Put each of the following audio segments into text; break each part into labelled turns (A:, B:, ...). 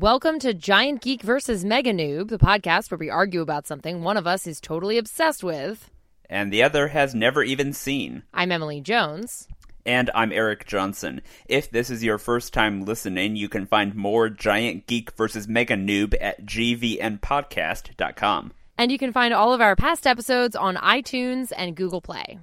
A: Welcome to Giant Geek versus Mega Noob, the podcast where we argue about something one of us is totally obsessed with.
B: and the other has never even seen.
A: I'm Emily Jones.
B: And I'm Eric Johnson. If this is your first time listening, you can find more Giant Geek versus Mega Noob at gvnpodcast.com.
A: And you can find all of our past episodes on iTunes and Google Play.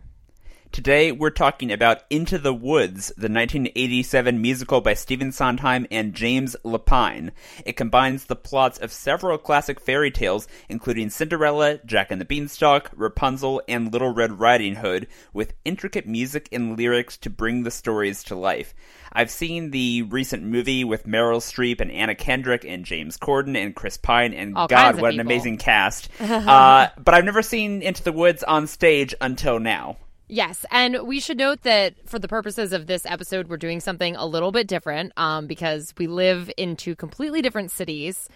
B: Today we're talking about Into the Woods, the 1987 musical by Stephen Sondheim and James Lapine. It combines the plots of several classic fairy tales, including Cinderella, Jack and the Beanstalk, Rapunzel, and Little Red Riding Hood, with intricate music and lyrics to bring the stories to life. I've seen the recent movie with Meryl Streep and Anna Kendrick and James Corden and Chris Pine, and
A: All
B: God, what an amazing cast. uh, but I've never seen Into the Woods on stage until now.
A: Yes, and we should note that for the purposes of this episode, we're doing something a little bit different um, because we live in two completely different cities.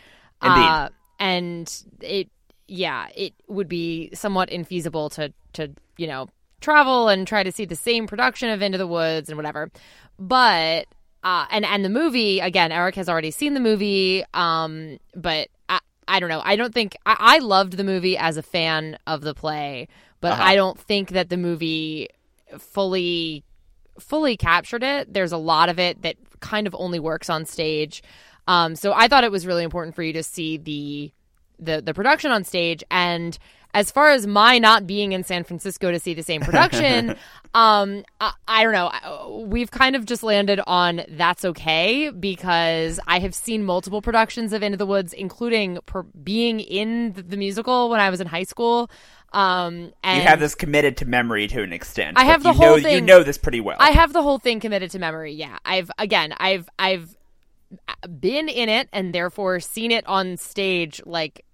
B: Indeed.
A: Uh, and it, yeah, it would be somewhat infeasible to, to, you know, travel and try to see the same production of Into the Woods and whatever. But, uh, and, and the movie, again, Eric has already seen the movie, um, but I, I don't know. I don't think, I, I loved the movie as a fan of the play, but
B: Uh-huh.
A: I don't think that the movie fully fully captured it. There's a lot of it that kind of only works on stage. Um, so I thought it was really important for you to see the the the production on stage and as far as my not being in San Francisco to see the same production, um, I, I don't know. We've kind of just landed on that's okay because I have seen multiple productions of Into the Woods, including per- being in the, the musical when I was in high school. Um, and
B: You have this committed to memory to an extent.
A: I have the
B: you
A: whole
B: know, You know this pretty well.
A: I have the whole thing committed to memory. Yeah, I've again, I've I've been in it and therefore seen it on stage like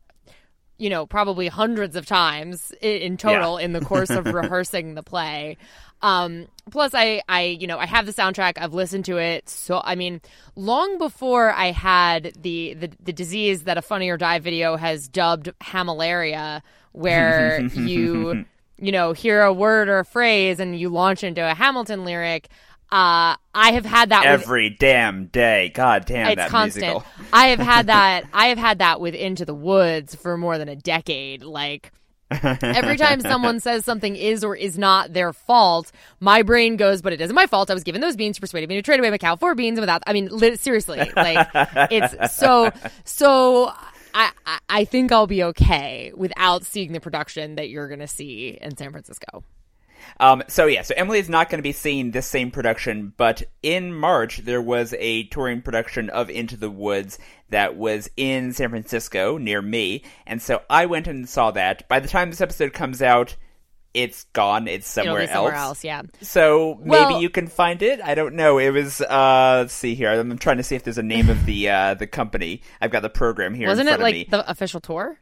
A: you know probably hundreds of times in total in the course of rehearsing the play um plus i i you know i have the soundtrack i've listened to it so i mean long before i had the the, the disease that a funny or die video has dubbed hamalaria where you you know hear a word or a phrase and you launch into a hamilton lyric uh i have had that with
B: Every damn day. God damn
A: it's
B: that
A: constant.
B: musical.
A: I have had that. I have had that with Into the Woods for more than a decade. Like every time someone says something is or is not their fault, my brain goes, "But it isn't my fault. I was given those beans, persuaded me to trade away my cow for beans, without." I mean, li- seriously, like it's so so. I, I- think I'll be okay without seeing the production that you're going to see in San Francisco.
B: Um, so yeah, so Emily is not going to be seeing this same production, but in March there was a touring production of Into the Woods that was in San Francisco near me, and so I went and saw that. By the time this episode comes out, it's gone. It's somewhere,
A: somewhere else. Yeah.
B: So maybe
A: Well-
B: you can find it. I don't know. It was uh let's see here. I'm trying to see if there's a name of the uh the company. I've got the program here
A: Wasn't it like the official tour?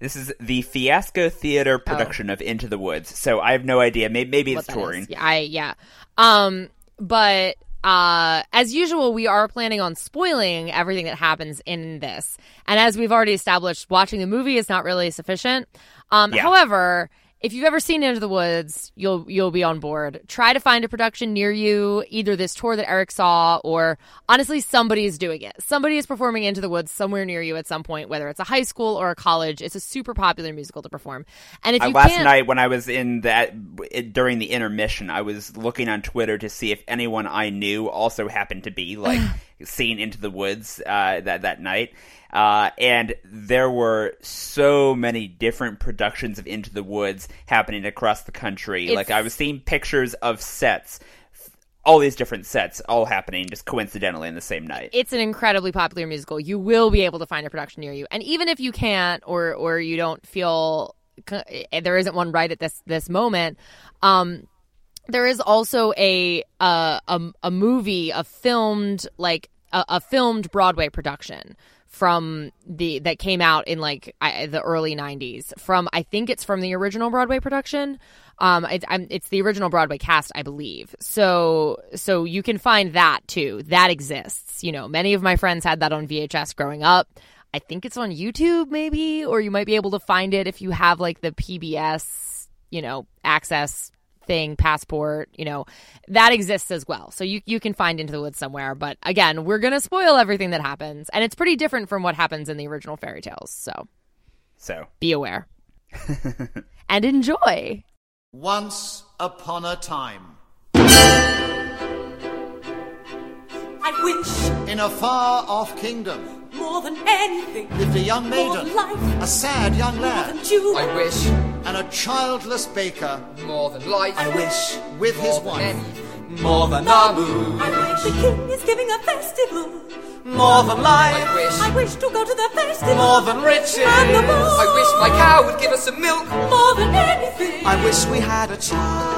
B: This is the Fiasco Theater production of Into the Woods. So I have no idea. Maybe, maybe it's touring.
A: Yeah, I yeah. Um, but uh, as usual, we are planning on spoiling everything that happens in this. And as we've already established, watching the movie is not really sufficient. Um,
B: Yeah.
A: However, if you've ever seen Into the Woods, you'll you'll be on board. Try to find a production near you, either this tour that Eric saw, or honestly, somebody is doing it. Somebody is performing Into the Woods somewhere near you at some point, whether it's a high school or a college. It's a super popular musical to perform. And if
B: Uh, last night when I was in that it, during the intermission, I was looking on Twitter to see if anyone I knew also happened to be like seen Into the Woods uh, that that night. Uh, and there were so many different productions of Into the Woods happening across the country.
A: It's-
B: Like I was seeing pictures of sets, all these different sets, all happening just coincidentally in the same night.
A: it's an incredibly popular musical. You will be able to find a production near you, and even if you can't, or or you don't feel there isn't one right at this this moment, um, there is also a uh, a a movie, a filmed like a, a filmed Broadway production from the that came out in like I, the early 90s from I think it's from the original Broadway production. Um it's the original Broadway cast I believe. So so you can find that too. That exists. You know many of my friends had that on VHS growing up. I think it's on YouTube maybe or you might be able to find it if you have like the PBS you know access thing, passport, you know, that exists as well. So you, you can find Into the Woods somewhere. But again, we're going to spoil everything that happens. And it's pretty different from what happens in the original fairy tales. So,
B: so
A: be aware and enjoy.
C: Once upon a time.
D: I wish
C: In a far off kingdom
D: more than anything
C: lived a young
D: more
C: maiden,
D: than life,
C: a sad young
D: more
C: lad,
D: than you.
E: I wish
C: and a childless baker
E: more than life.
C: I wish with
E: more
C: his
E: than
C: wife.
E: any-
F: More than Nabu,
D: I wish the king is giving a festival.
F: more than
E: I
F: life,
E: wish.
D: I wish to go to the festival.
F: more than riches.
D: And the more.
E: I wish my cow would give us some milk.
D: More than anything.
F: I wish we had a child.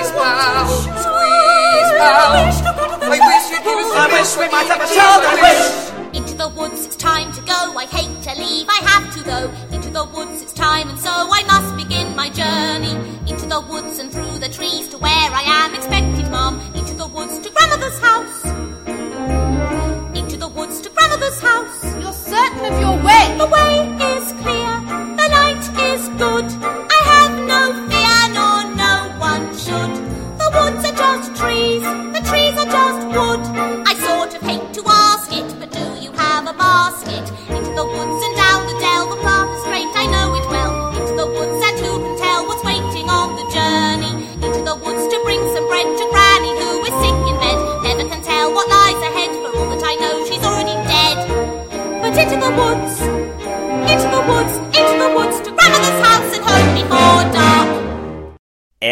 E: Squeeze pal, squeeze pal.
D: I wish to go to the
E: I wish you'd give us some
F: I
E: milk.
F: wish we might have a child. I wish.
G: Into the woods, it's time to go. I hate to leave, I have to though. Into the woods, it's time, and so I must begin my journey. Into the woods and through the trees to where I am expected, Mom. Into the woods to grandmother's house. Into the woods to grandmother's house.
H: You're certain of your way.
G: The way is clear, the night is good. I have no fear, nor no one should. The woods are just trees, the trees are just wood. Basket? Into the woods and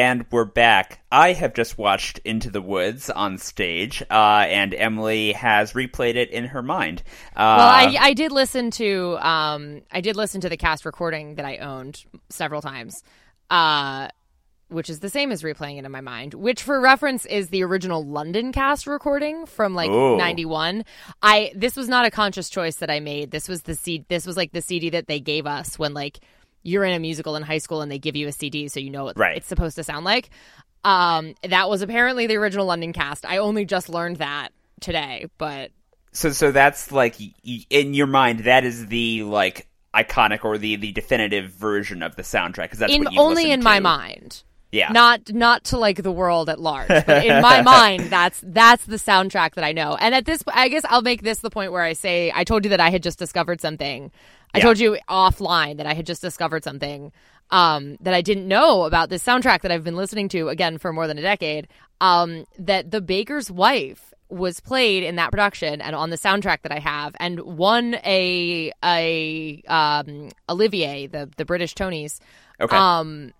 G: And
B: we're back. I have just watched Into the Woods on stage, uh, and Emily has replayed it in her mind. Uh,
A: Well, I, I did listen to um I did listen to the cast recording that I owned several times, uh, which is the same as replaying it in my mind. Which, for reference, is the original London cast recording from like
B: Ooh.
A: '91. I this was not a conscious choice that I made. This was the C. This was like the CD that they gave us when like you're in a musical in high school and they give you a CD so you know what
B: Right.
A: it's supposed to sound like. Um, that was apparently the original London cast. I only just learned that today, but
B: so so that's like in your mind that is the like iconic or the the definitive version of the soundtrack because that's
A: in only in my mind.
B: Yeah.
A: Not not to like the world at large, but in my mind that's that's the soundtrack that I know. And at this I guess I'll make this the point where I say I told you that I had just discovered something. I
B: Yeah.
A: told you offline that I had just discovered something um, that I didn't know about this soundtrack that I've been listening to again for more than a decade. Um, that the baker's wife was played in that production and on the soundtrack that I have, and won a a um, Olivier, the the British Tonys,
B: Okay.
A: um,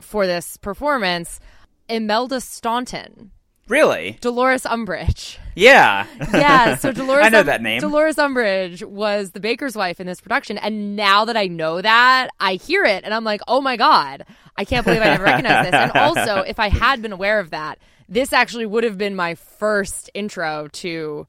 A: for this performance. Imelda Staunton,
B: really?
A: Dolores Umbridge.
B: Yeah.
A: Yeah, so Dolores.
B: I know
A: Um-
B: that name.
A: Dolores Umbridge was the baker's wife in this production, and now that I know that, I hear it, and I'm like, oh my god, I can't believe I never recognized this. And also, if I had been aware of that, this actually would have been my first intro to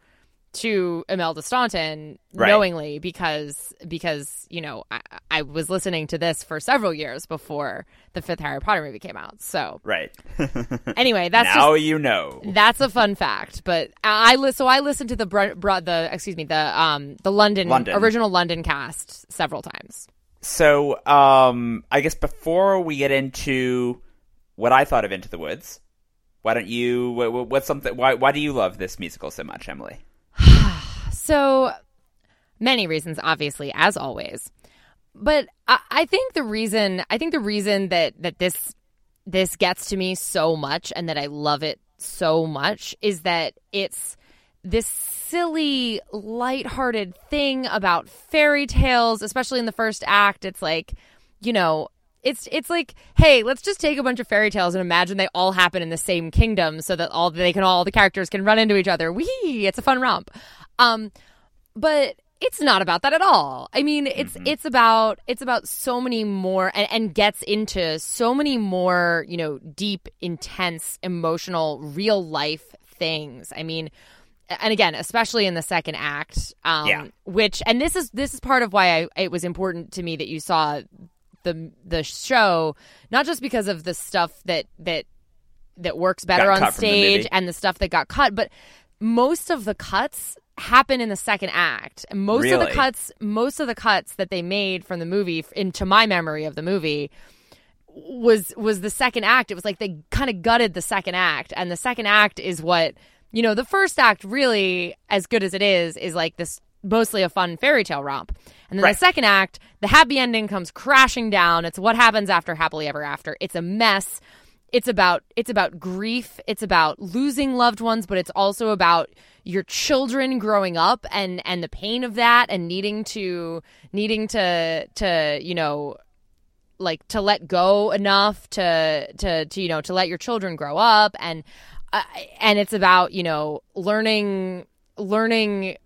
A: to Imelda Staunton
B: Right.
A: knowingly because because you know I, I was listening to this for several years before the fifth Harry Potter movie came out. So
B: right.
A: anyway, that's
B: now
A: just
B: you know.
A: that's a fun fact, but I li- so I listened to the br- br- the excuse me the um the London,
B: London.
A: original London cast several times.
B: So, um, I guess before we get into what I thought of Into the Woods, why don't you? wh- wh- What's something? Why? Why do you love this musical so much, Emily?
A: So many reasons, obviously, as always. But I, I think the reason I think the reason that that this this gets to me so much and that I love it so much is that it's this silly, lighthearted thing about fairy tales, especially in the first act. It's like, you know, it's it's like, hey, let's just take a bunch of fairy tales and imagine they all happen in the same kingdom, so that all they can all the characters can run into each other. Wee! It's a fun romp. Um, but it's not about that at all. I mean, it's it's about it's about so many more and, and gets into so many more, you know, deep, intense, emotional, real life things. I mean, and again, especially in the second act, um,
B: Yeah.
A: which and this is this is part of why I, it was important to me that you saw the the show, not just because of the stuff that that that works better
B: Got
A: on
B: from the
A: stage and the stuff that got cut, but most of the cuts happen in the second act. Most of the cuts, most of the cuts that they made from the movie, into my memory of the movie, was was the second act. It was like they kind of gutted the second act, and the second act is what you know. The first act, really, as good as it is, is like this mostly a fun fairy tale romp, and then
B: Right.
A: the second act, the happy ending comes crashing down. It's what happens after happily ever after. It's a mess. It's about it's about grief. It's about losing loved ones, but it's also about your children growing up and and the pain of that and needing to needing to to you know like to let go enough to to to you know to let your children grow up and uh, and it's about you know learning learning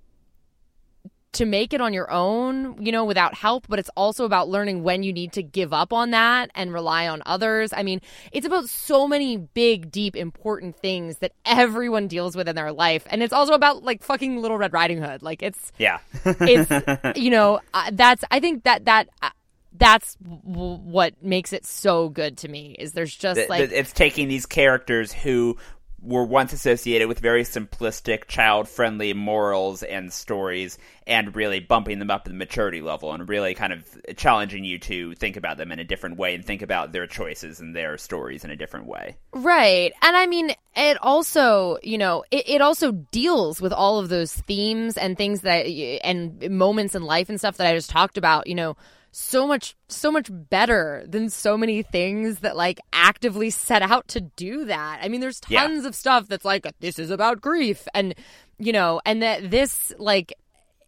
A: to make it on your own you know without help but it's also about learning when you need to give up on that and rely on others. I mean it's about so many big deep important things that everyone deals with in their life. And it's also about like fucking little red riding hood. Like it's
B: Yeah.
A: it's you know uh, that's i think that that uh, that's w- what makes it so good to me is there's just like
B: it's taking these characters who were once associated with very simplistic, child-friendly morals and stories, and really bumping them up to the maturity level, and really kind of challenging you to think about them in a different way and think about their choices and their stories in a different way.
A: Right. And I mean, it also, you know, it, it also deals with all of those themes and things that, and moments in life and stuff that I just talked about, you know, so much, so much better than so many things that like actively set out to do that. I mean, there's
B: Yeah.
A: tons of stuff that's like, this is about grief and, you know, and that this, like,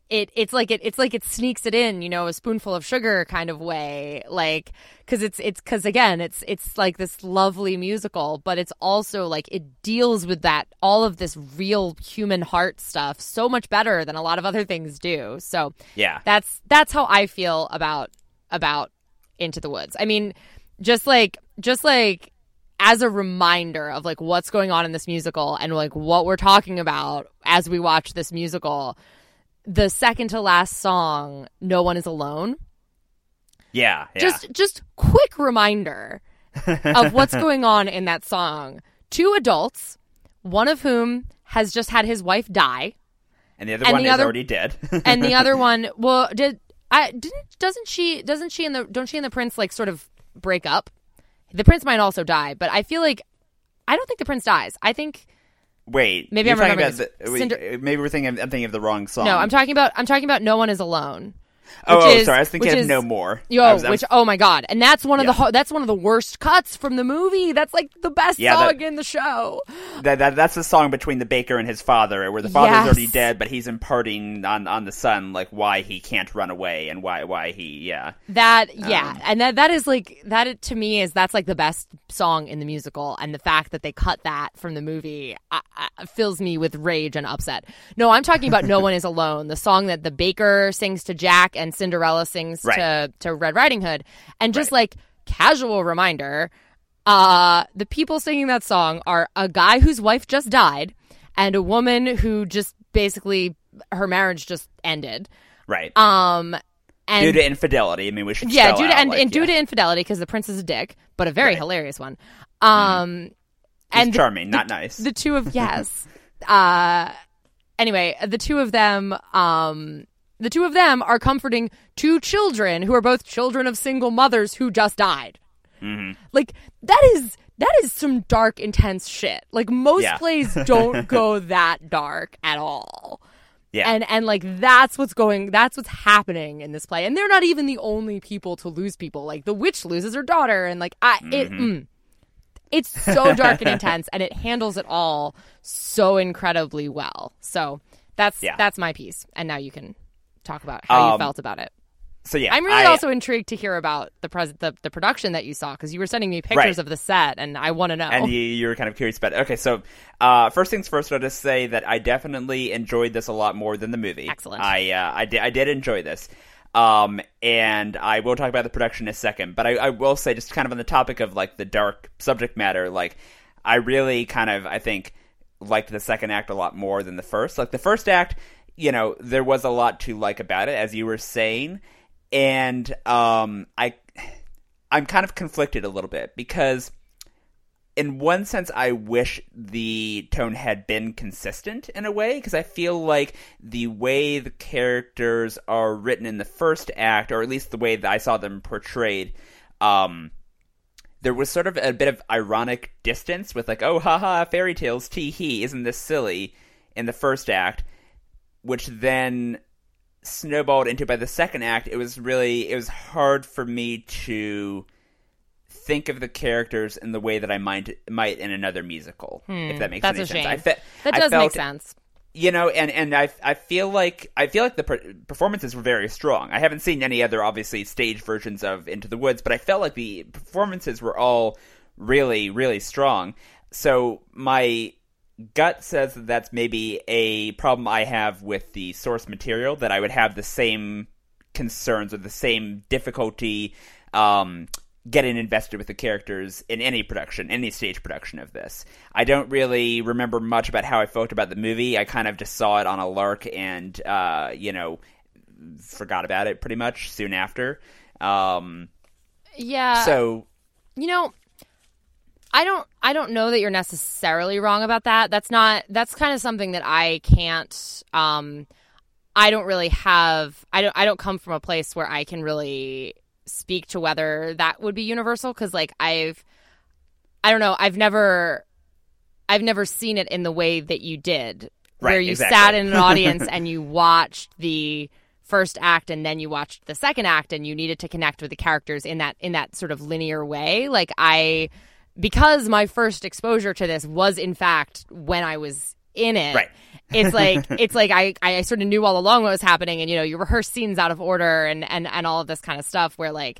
A: it it's like it it's like it sneaks it in, you know, a spoonful of sugar kind of way, like because it's it's because again, it's it's like this lovely musical, but it's also like it deals with that all of this real human heart stuff so much better than a lot of other things do. So
B: Yeah.
A: that's that's how I feel about about Into the Woods. I mean, just like just like as a reminder of like what's going on in this musical and like what we're talking about as we watch this musical. The second to last song, "No One Is Alone,"
B: Yeah. yeah.
A: just just quick reminder of what's going on in that song. Two adults, one of whom has just had his wife die,
B: and the other
A: and
B: one
A: the
B: is
A: other-
B: already dead.
A: and the other one, well, did I didn't doesn't she doesn't she and the don't she and the prince like sort of break up? The prince might also die, but I feel like I don't think the prince dies. I think
B: Wait,
A: Maybe I'm
B: talking about the, wait,
A: Cinder-
B: maybe we're thinking. I'm thinking of the wrong song.
A: no, I'm talking about I'm talking about no one is alone.
B: Oh, oh,
A: is-
B: sorry, I was thinking
A: is-
B: No More.
A: Yo,
B: I was- I
A: which oh my god, and that's one of the
B: Yeah.
A: ho- that's one of the worst cuts from the movie. That's like the best
B: Yeah,
A: song
B: that-
A: in the show.
B: that, that that's the song between the baker and his father, where the father's
A: Yes.
B: already dead, but he's imparting on on the son like why he can't run away and why why he yeah
A: That yeah,
B: Um,
A: and that that is like that to me is that's like the best song in the musical, and the fact that they cut that from the movie I, I, fills me with rage and upset. No, I'm talking about "No One Is Alone," the song that the baker sings to Jack and Cinderella sings
B: Right.
A: to to Red Riding Hood, and just like casual reminder, uh, the people singing that song are a guy whose wife just died and a woman who just basically her marriage just ended.
B: right
A: Um, and
B: due to infidelity. I mean, we should
A: yeah, due to
B: out,
A: and,
B: like,
A: and due
B: yeah.
A: to infidelity because the prince is a dick, but a very
B: Right.
A: hilarious one. Um,
B: He's
A: and
B: charming,
A: the,
B: not nice.
A: The two of yes. uh, anyway, the two of them, um, the two of them are comforting two children who are both children of single mothers who just died.
B: Mm-hmm.
A: Like that is that is some dark, intense shit. Like most
B: Yeah.
A: plays don't go that dark at all
B: yeah,
A: and and like that's what's going that's what's happening in this play and they're not even the only people to lose people like the witch loses her daughter and like i it
B: Mm-hmm.
A: mm, it's so dark and intense and it handles it all so incredibly well so that's
B: Yeah.
A: that's my piece and now you can talk about how you
B: Um,
A: felt about it
B: so yeah,
A: i'm really
B: I-
A: also intrigued to hear about the pres- the, the production that you saw because you were sending me pictures
B: Right.
A: of the set and i want to know
B: and you, you were kind of curious about it. Okay, so uh, first things first, I'll just say that I definitely enjoyed this a lot more than the movie.
A: Excellent.
B: I uh, I, did, I did enjoy this. Um, and I will talk about the production in a second, but I, I will say just kind of on the topic of like the dark subject matter, like I really kind of I think liked the second act a lot more than the first. Like the first act, you know, there was a lot to like about it, as you were saying, and um, I, I'm kind of conflicted a little bit because in one sense, I wish the tone had been consistent in a way because I feel like the way the characters are written in the first act, or at least the way that I saw them portrayed, um, there was sort of a bit of ironic distance with like, oh, haha, fairy tales, tee hee, isn't this silly? In the first act, which then snowballed into by the second act, it was really it was hard for me to think of the characters in the way that I might might in another musical. if that makes
A: Hmm. That's
B: any
A: a
B: sense.
A: shame.
B: I fe-
A: that does make sense.
B: You know, and and I I feel like I feel like the per- performances were very strong. I haven't seen any other obviously stage versions of Into the Woods, but I felt like the performances were all really really strong. So my gut says that that's maybe a problem I have with the source material that I would have the same concerns or the same difficulty um, getting invested with the characters in any production, any stage production of this. I don't really remember much about how I felt about the movie. I kind of just saw it on a lark and, uh, you know, forgot about it pretty much soon after. Um,
A: Yeah.
B: so
A: you know i don't i don't know that you're necessarily wrong about that that's not that's kind of something that i can't um i don't really have i don't i don't come from a place where i can really speak to whether that would be universal cuz like i've i don't know i've never i've never seen it in the way that you did
B: right, where
A: you
B: exactly.
A: sat in an audience and you watched the first act and then you watched the second act and you needed to connect with the characters in that in that sort of linear way like i because my first exposure to this was in fact when i was in it
B: Right.
A: it's like it's like I, I sort of knew all along what was happening and you know you rehearse scenes out of order and and and all of this kind of stuff where like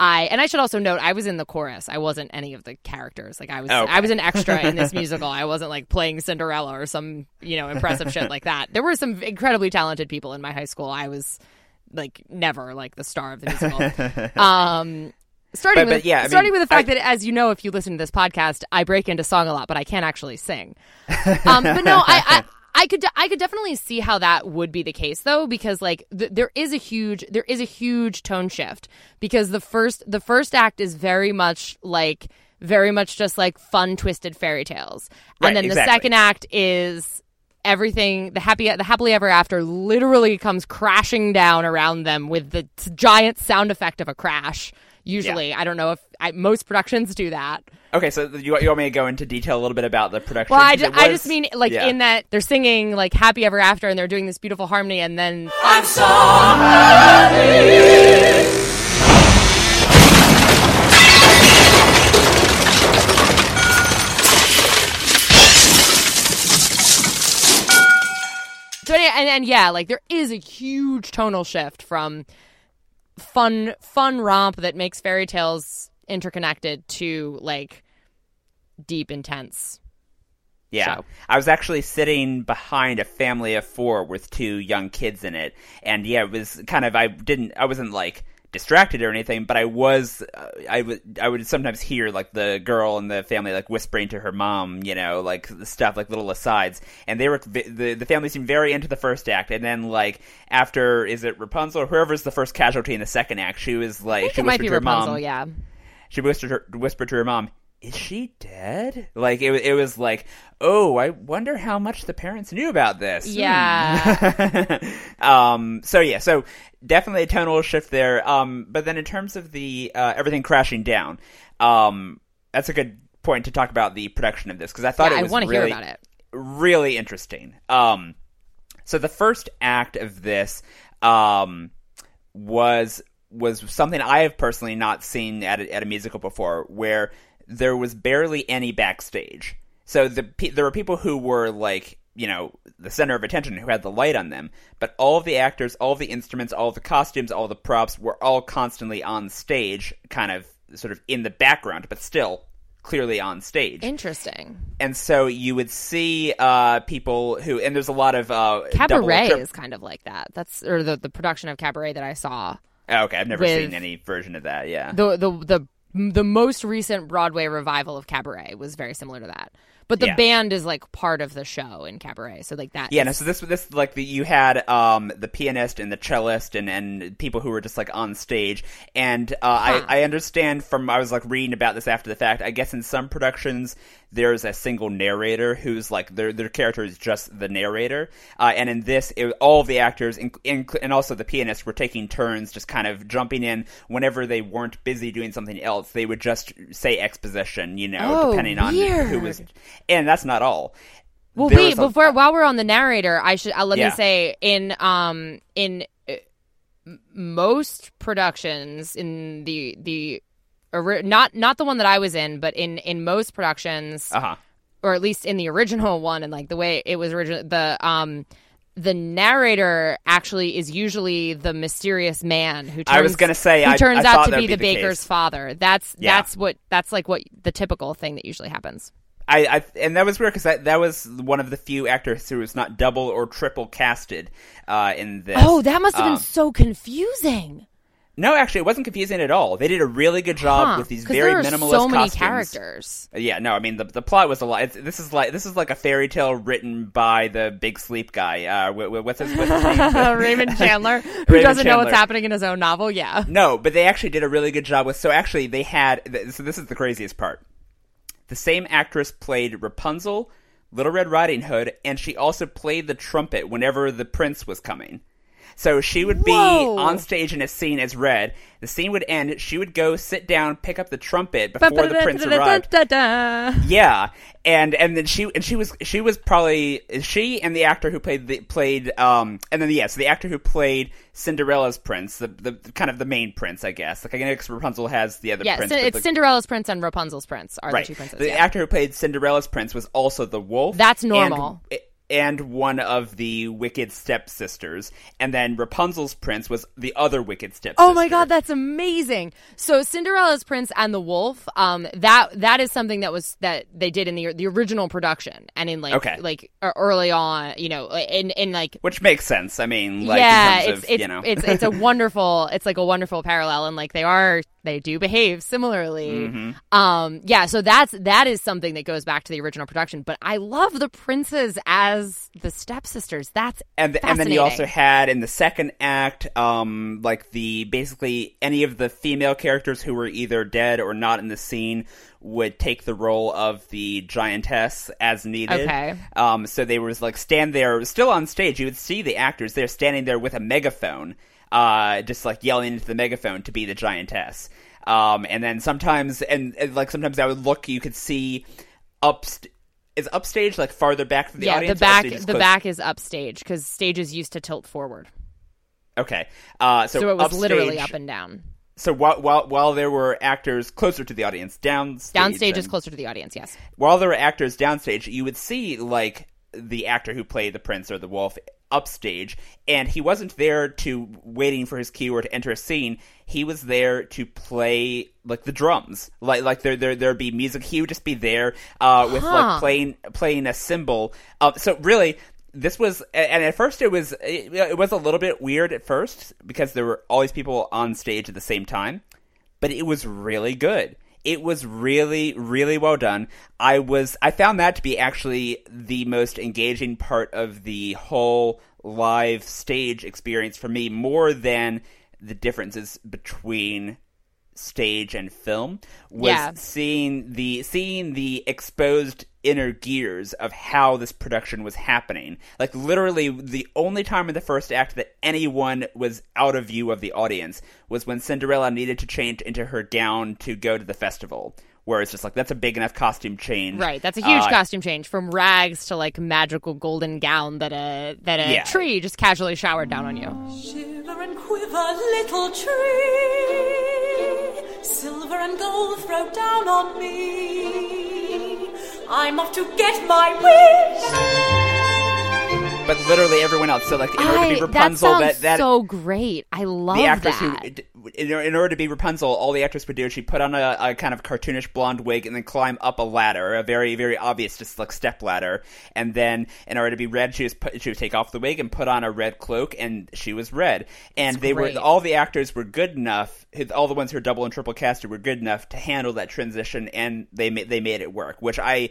A: I and I should also note I was in the chorus. I wasn't any of the characters. Like I was
B: Okay.
A: I was an extra in this musical. I wasn't like playing Cinderella or some, you know, impressive shit like that. There were some incredibly talented people in my high school. I was like never like the star of the musical. um starting
B: But-
A: with
B: but yeah, I
A: starting
B: mean,
A: with the fact
B: I-
A: that as you know if you listen to this podcast, I break into song a lot, but I can't actually sing. Um but no, I, I I could I could definitely see how that would be the case though because like th- there is a huge there is a huge tone shift because the first the first act is very much like very much just like fun twisted fairy tales.
B: Right,
A: and then the second act is everything the happy the happily ever after literally comes crashing down around them with the t- giant sound effect of a crash usually I don't know if I, most productions do that
B: okay, so you, you want me to go into detail a little bit about the production?
A: well, I,
B: 'Cause
A: ju-
B: it
A: I just mean like
B: yeah.
A: in that they're singing like "Happy Ever After" and they're doing this beautiful harmony, and then
D: I'm so happy.
A: so and, and yeah, like there is a huge tonal shift from fun fun romp that makes fairy tales interconnected to like deep intense.
B: Yeah.
A: show.
B: I was actually sitting behind a family of four with two young kids in it. And yeah, it was kind of, I didn't, I wasn't like distracted or anything, but I was, uh, I would, I would sometimes hear like the girl and the family like whispering to her mom, you know, like stuff, like little asides. And they were, the, the family seemed very into the first act. And then like after, is it Rapunzel or whoever's the first casualty in the second act, she was like, she
A: might be
B: to her
A: Rapunzel.
B: mom,
A: Yeah,
B: she whispered her, whispered to her mom, "Is she dead?" Like it, it was like, "Oh, I wonder how much the parents knew about this." Hmm.
A: yeah.
B: um. So yeah. So definitely a tonal shift there. Um. But then in terms of the uh, everything crashing down, um, that's a good point to talk about the production of this because I thought
A: Yeah,
B: it
A: I
B: was
A: want to hear
B: really
A: about it.
B: really interesting. Um, so the first act of this um, was was something I have personally not seen at a, at a musical before, where there was barely any backstage. So the there were people who were like you know the center of attention who had the light on them, but all of the actors, all the instruments, all the costumes, all the props were all constantly on stage, kind of sort of in the background, but still clearly on stage
A: Interesting.
B: and so you would see uh, people who, and there's a lot of uh, double,
A: Cabaret
B: trip-
A: is kind of like that. That's or the the production of Cabaret that I saw.
B: Oh, okay, I've never seen any version of that. Yeah,
A: the the the the most recent Broadway revival of Cabaret was very similar to that, but the
B: Yeah.
A: band is like part of the show in cabaret. So like that.
B: Yeah, no, so this this like the, you had um the pianist and the cellist and and people who were just like on stage, and uh,
A: Huh.
B: I I understand from I was like reading about this after the fact. I guess in some productions there's a single narrator who's like their their character is just the narrator, uh, and in this it, all the actors in, in, and also the pianist were taking turns just kind of jumping in whenever they weren't busy doing something else. They would just say exposition, you know,
A: Oh,
B: depending on who was. And that's not all.
A: Well,
B: There
A: wait.
B: a-
A: before while we're on the narrator, I should uh, let
B: Yeah.
A: me say in um in uh, most productions in the the not not the one that I was in, but in in most productions,
B: Uh huh.
A: or at least in the original one, and like the way it was original, the um the narrator actually is usually the mysterious man who turns,
B: I was gonna say,
A: who
B: I-
A: turns
B: I
A: out to
B: that
A: be the,
B: be the
A: baker's
B: case.
A: father. That's
B: Yeah.
A: that's what that's like what the typical thing that usually happens.
B: I, I and that was weird because that, that was one of the few actors who was not double or triple casted uh, in this.
A: Oh, that must have
B: Um,
A: been so confusing.
B: no, actually, it wasn't confusing at all. They did a really good job
A: Huh,
B: with these very minimalist
A: so many
B: costumes.
A: characters.
B: Yeah, no, I mean the the plot was a lot. It's, this is like this is like a fairy tale written by the Big Sleep guy. Uh, wh- wh- what's his, what's his name?
A: Raymond Chandler, who
B: Raymond
A: doesn't know what's happening in his own novel. Yeah.
B: No, but they actually did a really good job with. So actually, they had. So this is the craziest part. The same actress played Rapunzel, Little Red Riding Hood, and she also played the trumpet whenever the prince was coming. So she would be
A: Whoa.
B: on stage in a scene as Red. The scene would end. She would go sit down, pick up the trumpet before the prince arrived. Yeah, and and then she and she was she was probably she and the actor who played the played um and then yes the actor who played Cinderella's prince the the kind of the main prince I guess like I guess Rapunzel has the other
A: Yeah,
B: prince
A: it's
B: the-
A: Cinderella's prince and Rapunzel's prince are
B: right
A: the two princes.
B: the
A: yeah.
B: actor who played Cinderella's prince was also the wolf
A: That's normal.
B: And one of the wicked stepsisters and then Rapunzel's prince was the other wicked stepsister
A: Oh my god, that's amazing! So Cinderella's Prince and the Wolf, um, that that is something that was that they did in the the original production and in like
B: Okay.
A: like early on, you know, in in like
B: which makes sense I mean like
A: yeah,
B: in terms
A: it's
B: of
A: it's,
B: you know
A: it's it's a wonderful it's like a wonderful parallel and like they are they do behave similarly.
B: Mm-hmm.
A: Um yeah, so that's that is something that goes back to the original production, but I love the princes as the stepsisters. That's
B: and and then you also had in the second act, um, like the basically any of the female characters who were either dead or not in the scene would take the role of the giantess as needed.
A: Okay.
B: Um, so they was like stand there, still on stage. You would see the actors there standing there with a megaphone, uh, just like yelling into the megaphone to be the giantess. Um, and then sometimes, and, and like sometimes I would look, you could see up. Is upstage like farther back from the
A: yeah,
B: audience?
A: the back
B: is
A: the
B: close-
A: back is upstage because stages used to tilt forward,
B: Okay. Uh, so,
A: so, it was
B: upstage,
A: literally up and down.
B: So while, while while there were actors closer to the audience, downstage,
A: Downstage is closer to the audience. Yes.
B: While there were actors downstage, you would see like the actor who played the prince or the wolf upstage, and he wasn't there to waiting for his cue or to enter a scene. He was there to play like the drums, like like there there there'd be music. He would just be there uh, with
A: Huh.
B: like playing playing a cymbal. Uh, so really. This was, and at first it was, it, it was a little bit weird at first because there were all these people on stage at the same time but it was really good. It was really, really well done. I was, I found that to be actually the most engaging part of the whole live stage experience for me, more than the differences between stage and film was
A: Yeah.
B: seeing the seeing the exposed inner gears of how this production was happening like literally the only time in the first act that anyone was out of view of the audience was when cinderella needed to change into her gown to go to the festival where it's just like that's a big enough costume change
A: Right, that's a huge
B: Uh,
A: costume change from rags to like magical golden gown that a that a
B: Yeah.
A: tree just casually showered down on you.
D: Shiver and quiver, little tree. Silver and gold throw down on me. I'm off to get my wish.
B: But literally everyone else so like in order to
A: I,
B: be
A: that
B: rapunzel
A: sounds
B: that, that
A: so great. I love
B: the actress
A: that.
B: who, in, in order to be Rapunzel, all the actress would do is she put on a, a kind of cartoonish blonde wig and then climb up a ladder, a very, very obvious, just like step ladder. And then, in order to be red, she was put, she would take off the wig and put on a red cloak, and she was red. And they
A: great.
B: were all the actors were good enough. All the ones who were double and triple casted were good enough to handle that transition, and they they made it work, which I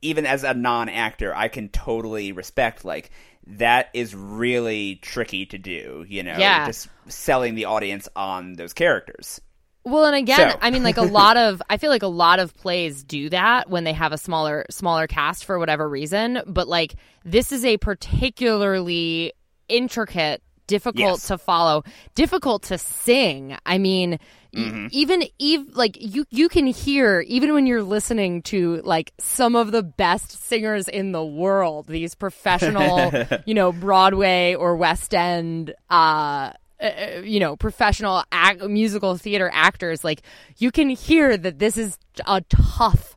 B: even as a non-actor, I can totally respect like that is really tricky to do. You know,
A: Yeah.
B: just selling the audience on those characters.
A: Well, and again,
B: So-
A: I mean, like a lot of, I feel like a lot of plays do that when they have a smaller, smaller cast for whatever reason. But like, this is a particularly intricate, difficult
B: Yes.
A: to follow, difficult to sing. I mean, y- even, even like you, you can hear even when you're listening to like some of the best singers in the world, these professional, you know, Broadway or West End, uh, uh, you know, professional act, musical theater actors, like you can hear that this is a tough,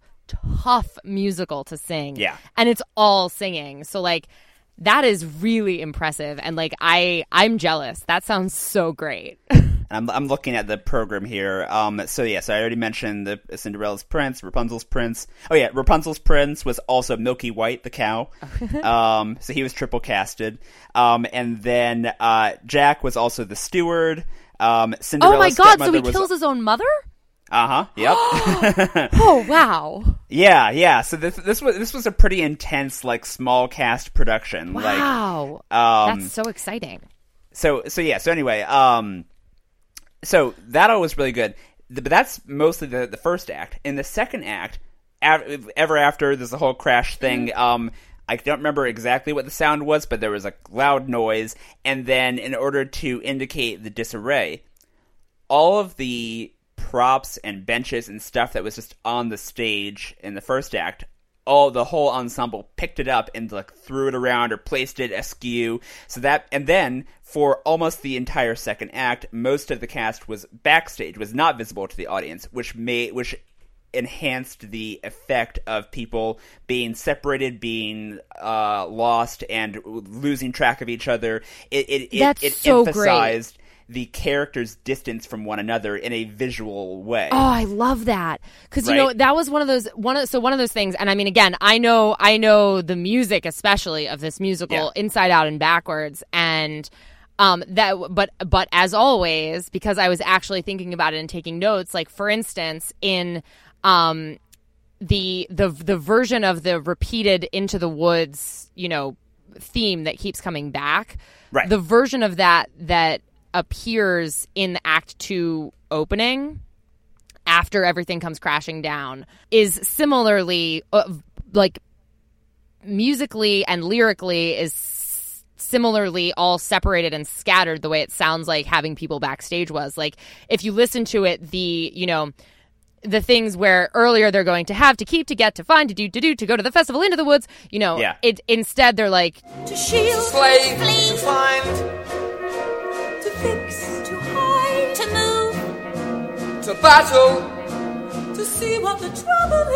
A: tough musical to sing.
B: Yeah.
A: and it's all singing. So like that is really impressive, and like I, I'm jealous. That sounds so great.
B: I'm, I'm looking at the program here. Um, so yes, I already mentioned the Cinderella's prince, Rapunzel's prince. Oh yeah, Rapunzel's prince was also Milky White, the cow. um, so he was triple casted. Um, and then uh, Jack was also the steward. Um,
A: oh my god! So he
B: was,
A: kills his own mother.
B: Uh huh. Yep.
A: Oh wow!
B: yeah, yeah. So this this was this was a pretty intense, like small cast production.
A: Wow,
B: Like, um,
A: that's so exciting.
B: so so yeah so anyway um so that all was really good but that's mostly the the first act in the second act av- ever after there's a whole crash thing um I don't remember exactly what the sound was, but there was a loud noise, and then in order to indicate the disarray, all of the props and benches and stuff that was just on the stage in the first act all the whole ensemble picked it up and like threw it around or placed it askew so that and then for almost the entire second act most of the cast was backstage was not visible to the audience which made which enhanced the effect of people being separated being uh lost and losing track of each other it it, it,
A: That's
B: it
A: so great.
B: emphasized the characters distance from one another in a visual way
A: Oh, I love that because you know that was one of those one of so one of those things. And I mean, again, I know I know the music, especially of this musical,
B: Yeah.
A: inside out and backwards, and um that. But but as always, because I was actually thinking about it and taking notes. Like for instance, in um the the the version of the repeated into the woods, you know, theme that keeps coming back.
B: Right.
A: The version of that that appears in the Act Two opening after everything comes crashing down is similarly uh, like musically and lyrically is similarly all separated and scattered the way it sounds like having people backstage was like if you listen to it the you know the things where earlier they're going to have to keep to get to find to do to do to go to the festival into the woods you know
B: Yeah.
A: it instead they're like
D: To shield,
E: Slave.
F: To find,
D: to fix, to hide,
G: To move,
E: To battle.
D: to see what the trouble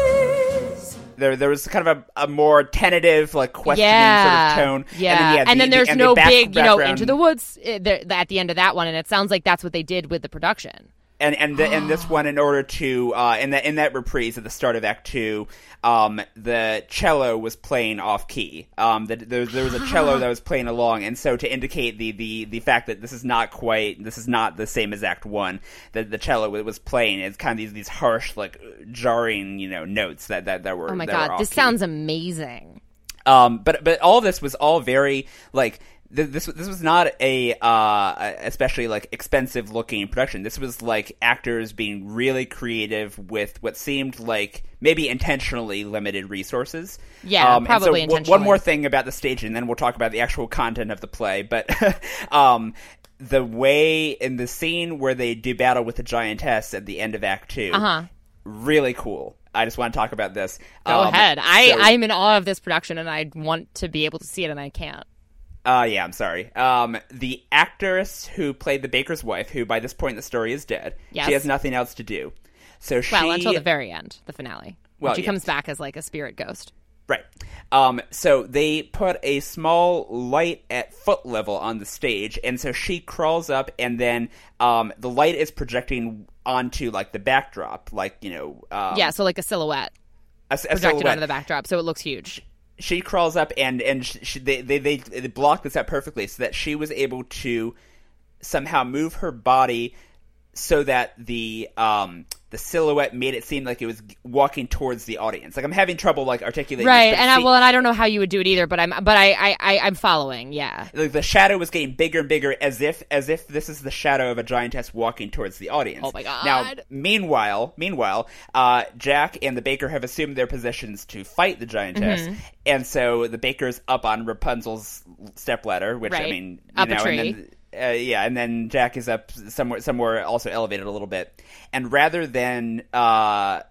D: is.
B: there there was kind of a, a more tentative like questioning
A: yeah,
B: sort of tone
A: Yeah,
B: and then, yeah, the-
A: there's
B: the, and the
A: no
B: back-
A: big, you know,
B: background-
A: into the woods uh, at the end of that one, and it sounds like that's what they did with the production.
B: And and the, and this one in order to uh in that in that reprise at the start of act 2 um the cello was playing off key um the, there, there was a cello that was playing along and so to indicate the the the fact that this is not quite this is not the same as act 1 that the cello was- playing it's kind of these these harsh like jarring you know notes that that, that were
A: Oh my god, this sounds amazing.
B: Um, but but all this was all very like this this was not a uh especially like expensive looking production. This was like actors being really creative with what seemed like maybe intentionally limited resources.
A: Yeah,
B: um,
A: probably
B: so w- One more thing about the staging, and then we'll talk about the actual content of the play. But um, the way in the scene where they do battle with the giantess at the end of Act 2
A: Uh-huh.
B: really cool. I just want to talk about this.
A: Go
B: Um,
A: ahead. I
B: so-
A: I'm in awe of this production, and I want to be able to see it, and I can't.
B: Uh, yeah, I'm sorry. Um, the actress who played the baker's wife, who by this point in the story is dead,
A: Yes.
B: she has nothing else to do. So she,
A: Well, until the very end, the finale.
B: Well,
A: she
B: yeah.
A: comes back as like a spirit ghost.
B: right. Um, so they put a small light at foot level on the stage, and so she crawls up, and then um, the light is projecting onto like the backdrop, like you know, um,
A: yeah, so like a silhouette
B: a, a
A: projected
B: silhouette.
A: onto the backdrop, so it looks huge.
B: She crawls up and and she, they, they they they blocked this out perfectly so that she was able to somehow move her body so that the um the silhouette made it seem like it was walking towards the audience. Like I'm having trouble like articulating.
A: right, and I, well, and I don't know how you would do it either, but I'm but I I, I I'm following. Yeah.
B: like the shadow was getting bigger and bigger as if as if this is the shadow of a giantess walking towards the audience.
A: Oh my God.
B: Now, meanwhile, meanwhile, uh, Jack and the baker have assumed their positions to fight the giantess,
A: Mm-hmm.
B: and so the baker's up on Rapunzel's stepladder, which I mean, you
A: Up a tree.
B: and then. Uh, yeah, and then Jack is up somewhere, somewhere also elevated a little bit. And rather than uh,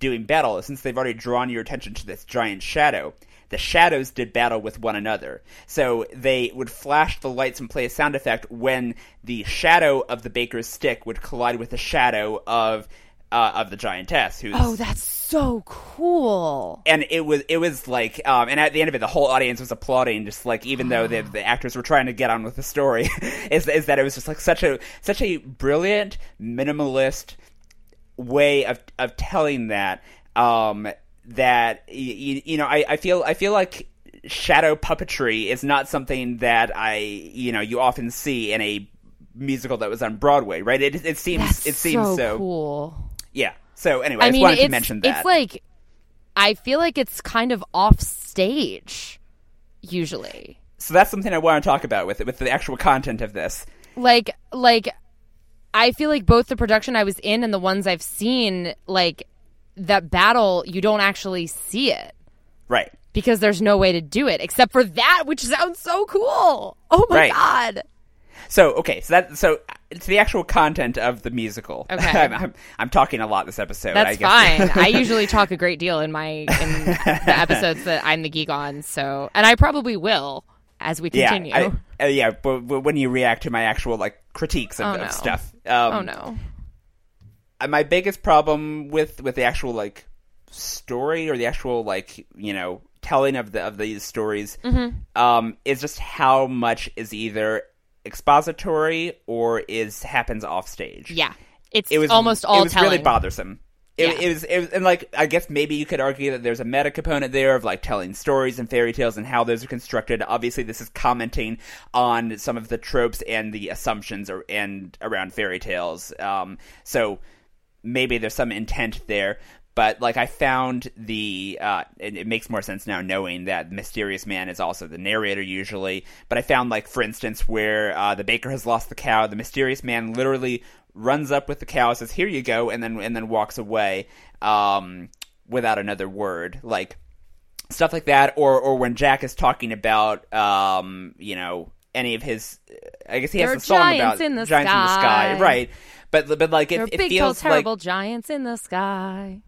B: doing battle, since they've already drawn your attention to this giant shadow, the shadows did battle with one another. So they would flash the lights and play a sound effect when the shadow of the baker's stick would collide with the shadow of uh, of the giantess. Who's
A: Oh, that's so cool.
B: and it was it was like um and at the end of it the whole audience was applauding just like even though the, the actors were trying to get on with the story is is that it was just like such a such a brilliant minimalist way of of telling that um that you, you know I, I feel I feel like shadow puppetry is not something that I you know you often see in a musical that was on Broadway right it it seems
A: That's
B: it seems
A: so,
B: so,
A: cool.
B: Yeah so anyway I,
A: I mean,
B: wanted to mention that
A: it's like I feel like it's kind of off stage usually.
B: so that's something I want to talk about with with the actual content of this
A: like like I feel like both the production I was in and the ones I've seen like that battle you don't actually see it
B: right
A: because there's no way to do it except for that which sounds so cool. Oh my
B: Right.
A: god.
B: So okay, so that so it's the actual content of the musical.
A: Okay.
B: I'm, I'm, I'm talking a lot this episode.
A: That's
B: I guess.
A: fine. I usually talk a great deal in my in the episodes that I'm the geek on, so and I probably will as we
B: yeah,
A: continue.
B: I, uh, yeah. But, but when you react to my actual like critiques of,
A: Oh,
B: of stuff, um,
A: oh no.
B: uh, my biggest problem with with the actual like story or the actual like you know telling of the of these stories
A: Mm-hmm.
B: um, is just how much is either expository or is happens off stage.
A: Yeah. It's
B: it was
A: almost all
B: it was
A: telling.
B: really bothersome. It,
A: Yeah.
B: it was, it was, and like I guess maybe you could argue that there's a meta component there of like telling stories and fairy tales and how those are constructed. Obviously, this is commenting on some of the tropes and the assumptions or, and around fairy tales. Um, so maybe there's some intent there. But like I found the, uh, it, it makes more sense now knowing that the mysterious man is also the narrator usually. But I found like, for instance, where uh, the baker has lost the cow, the mysterious man literally runs up with the cow, says "Here you go," and then and then walks away um, without another word. Like stuff like that, or or when Jack is talking about, um, you know, any of his, I guess he
A: There
B: has a song about
A: in the
B: giants in the sky,
A: sky.
B: right? But but like it, it feels
A: terrible
B: like
A: giants in the sky.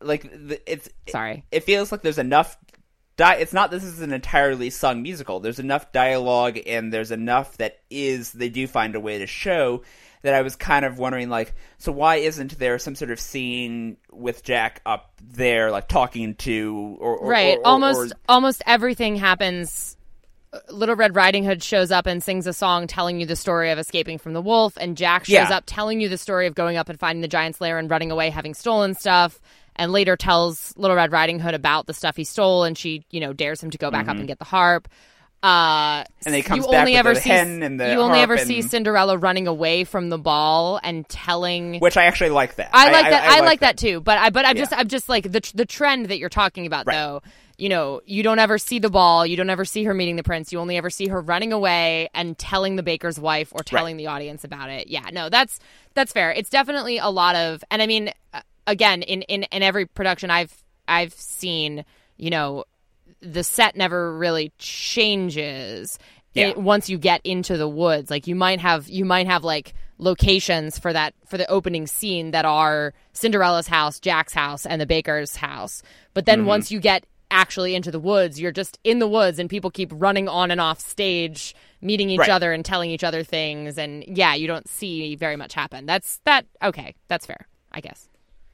B: Like it's
A: Sorry.
B: it feels like there's enough di- it's not this is an entirely sung musical there's enough dialogue and there's enough that is they do find a way to show that i was kind of wondering like so why isn't there some sort of scene with jack up there like talking to or, or
A: right.
B: or- or-
A: almost almost everything happens. Little Red Riding Hood shows up and sings a song telling you the story of escaping from the wolf, and Jack shows
B: Yeah.
A: up telling you the story of going up and finding the giant's lair and running away, having stolen stuff. And later tells Little Red Riding Hood about the stuff he stole, and she, you know, dares him to go back up and get the harp. Uh,
B: Mm-hmm. And then he comes
A: you
B: back
A: only
B: with
A: ever
B: the
A: see
B: hen and the
A: you only ever see Cinderella running away from the ball and telling
B: which i actually like that
A: I like that. I, like
B: that
A: that too. But I, but I'm
B: Yeah.
A: just, I'm just like the the trend that you're talking about,
B: Right.
A: though. You know, you don't ever see the ball. You don't ever see her meeting the prince. You only ever see her running away and telling the baker's wife or telling the audience about it. Yeah, no, that's that's fair. It's definitely a lot of, and I mean, uh, again, in in in every production I've I've seen, you know, the set never really changes
B: Yeah.
A: it, once you get into the woods like you might have you might have like locations for that for the opening scene that are cinderella's house jack's house and the baker's house but
B: Mm-hmm.
A: then once you get actually into the woods you're just in the woods and people keep running on and off stage meeting each
B: Right.
A: other and telling each other things and yeah you don't see very much happen that's that okay that's fair i guess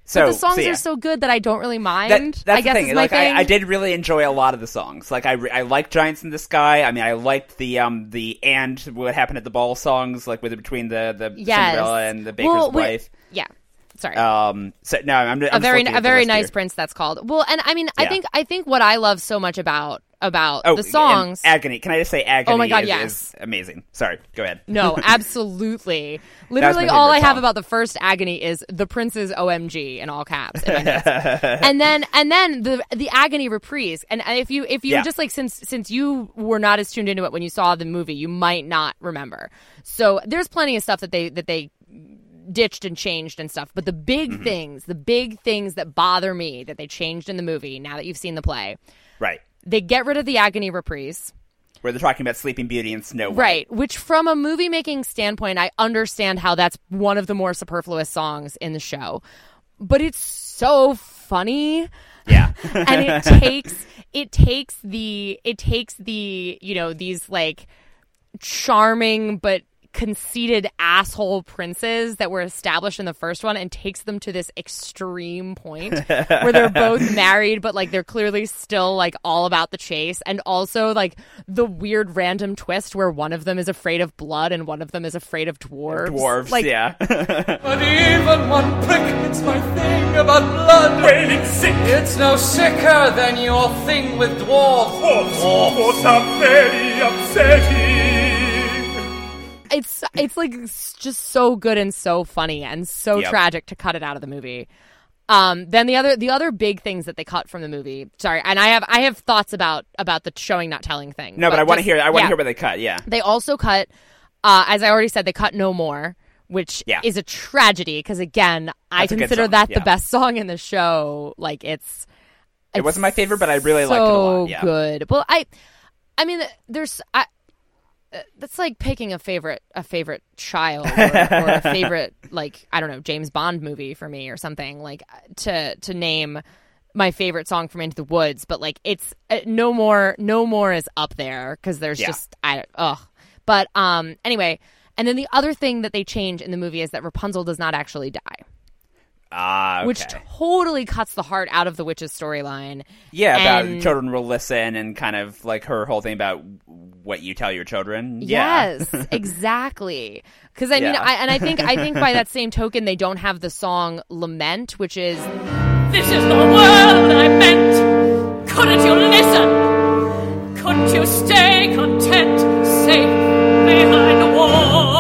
B: so
A: but the songs
B: so yeah.
A: are so good that I don't really mind.
B: That, that's
A: I guess
B: the thing.
A: is my
B: like
A: thing.
B: I, I did really enjoy a lot of the songs. Like I, I liked Giants in the Sky. I mean, I liked the um the and what happened at the ball songs, like with between the the
A: yes.
B: Cinderella and the baker's
A: Well,
B: wife.
A: Yeah. Sorry.
B: Um. So no, I'm, I'm
A: a very a very nice
B: here.
A: prince that's called. Well, and I mean, I
B: Yeah.
A: think I think what I love so much about about
B: Oh,
A: the songs.
B: agony. Can I just say agony?
A: Oh my God,
B: is,
A: yes.
B: is amazing. Sorry, go ahead.
A: No, absolutely. Literally, all I have about the first agony is the Prince's OMG in all caps. in and then and then the the agony reprise. And if you if you
B: Yeah.
A: just like since since you were not as tuned into it when you saw the movie, you might not remember. So there's plenty of stuff that they that they ditched and changed and stuff. But the big
B: Mm-hmm.
A: things, the big things that bother me that they changed in the movie. Now that you've seen the play,
B: Right,
A: they get rid of the agony reprise.
B: where they're talking about Sleeping Beauty and Snow White.
A: Right, which from a movie making standpoint, I understand how that's one of the more superfluous songs in the show. But it's so funny.
B: Yeah.
A: and it takes it takes the it takes the, you know, these like charming but conceited asshole princes that were established in the first one and takes them to this extreme point where they're both married but like they're clearly still like all about the chase and also like the weird random twist where one of them is afraid of blood and one of them is afraid of dwarves
B: Dwarves,
A: like
B: yeah.
F: But even one prick, it's my thing about blood. When it's sick, it's no sicker than your thing with dwarves. Dwarves, dwarves are very upsetting.
A: It's it's like just so good and so funny and so
B: Yep.
A: tragic to cut it out of the movie. Um, then the other the other big things that they cut from the movie. Sorry, and I have I have thoughts about about the showing not telling thing.
B: no, but I want to hear. I want to
A: yeah.
B: hear what they cut. Yeah.
A: They also cut, uh, as I already said, they cut no more, which
B: Yeah.
A: is a tragedy because again, I
B: That's good
A: consider that
B: yeah.
A: the best song in the show. Like it's.
B: It wasn't my favorite, but I really
A: so
B: liked it a lot. Yeah.
A: good. Well, I, I mean, there's I. uh, That's like picking a favorite a favorite child or, or a favorite like I don't know James Bond movie for me or something like to to name my favorite song from Into the Woods, but like it's uh, no more no more is up there because there's
B: Yeah.
A: just I ugh. But um anyway, and then the other thing that they change in the movie is that Rapunzel does not actually die,
B: Ah, okay.
A: which totally cuts the heart out of the witch's storyline.
B: yeah, about children will listen and kind of like her whole thing about what you tell your children. Yeah.
A: Yes, exactly. Because I mean,
B: Yeah.
A: I, and I think I think by that same token, they don't have the song "Lament," which is
D: This is the world I meant. Couldn't you listen? Couldn't you stay content, safe behind the walls?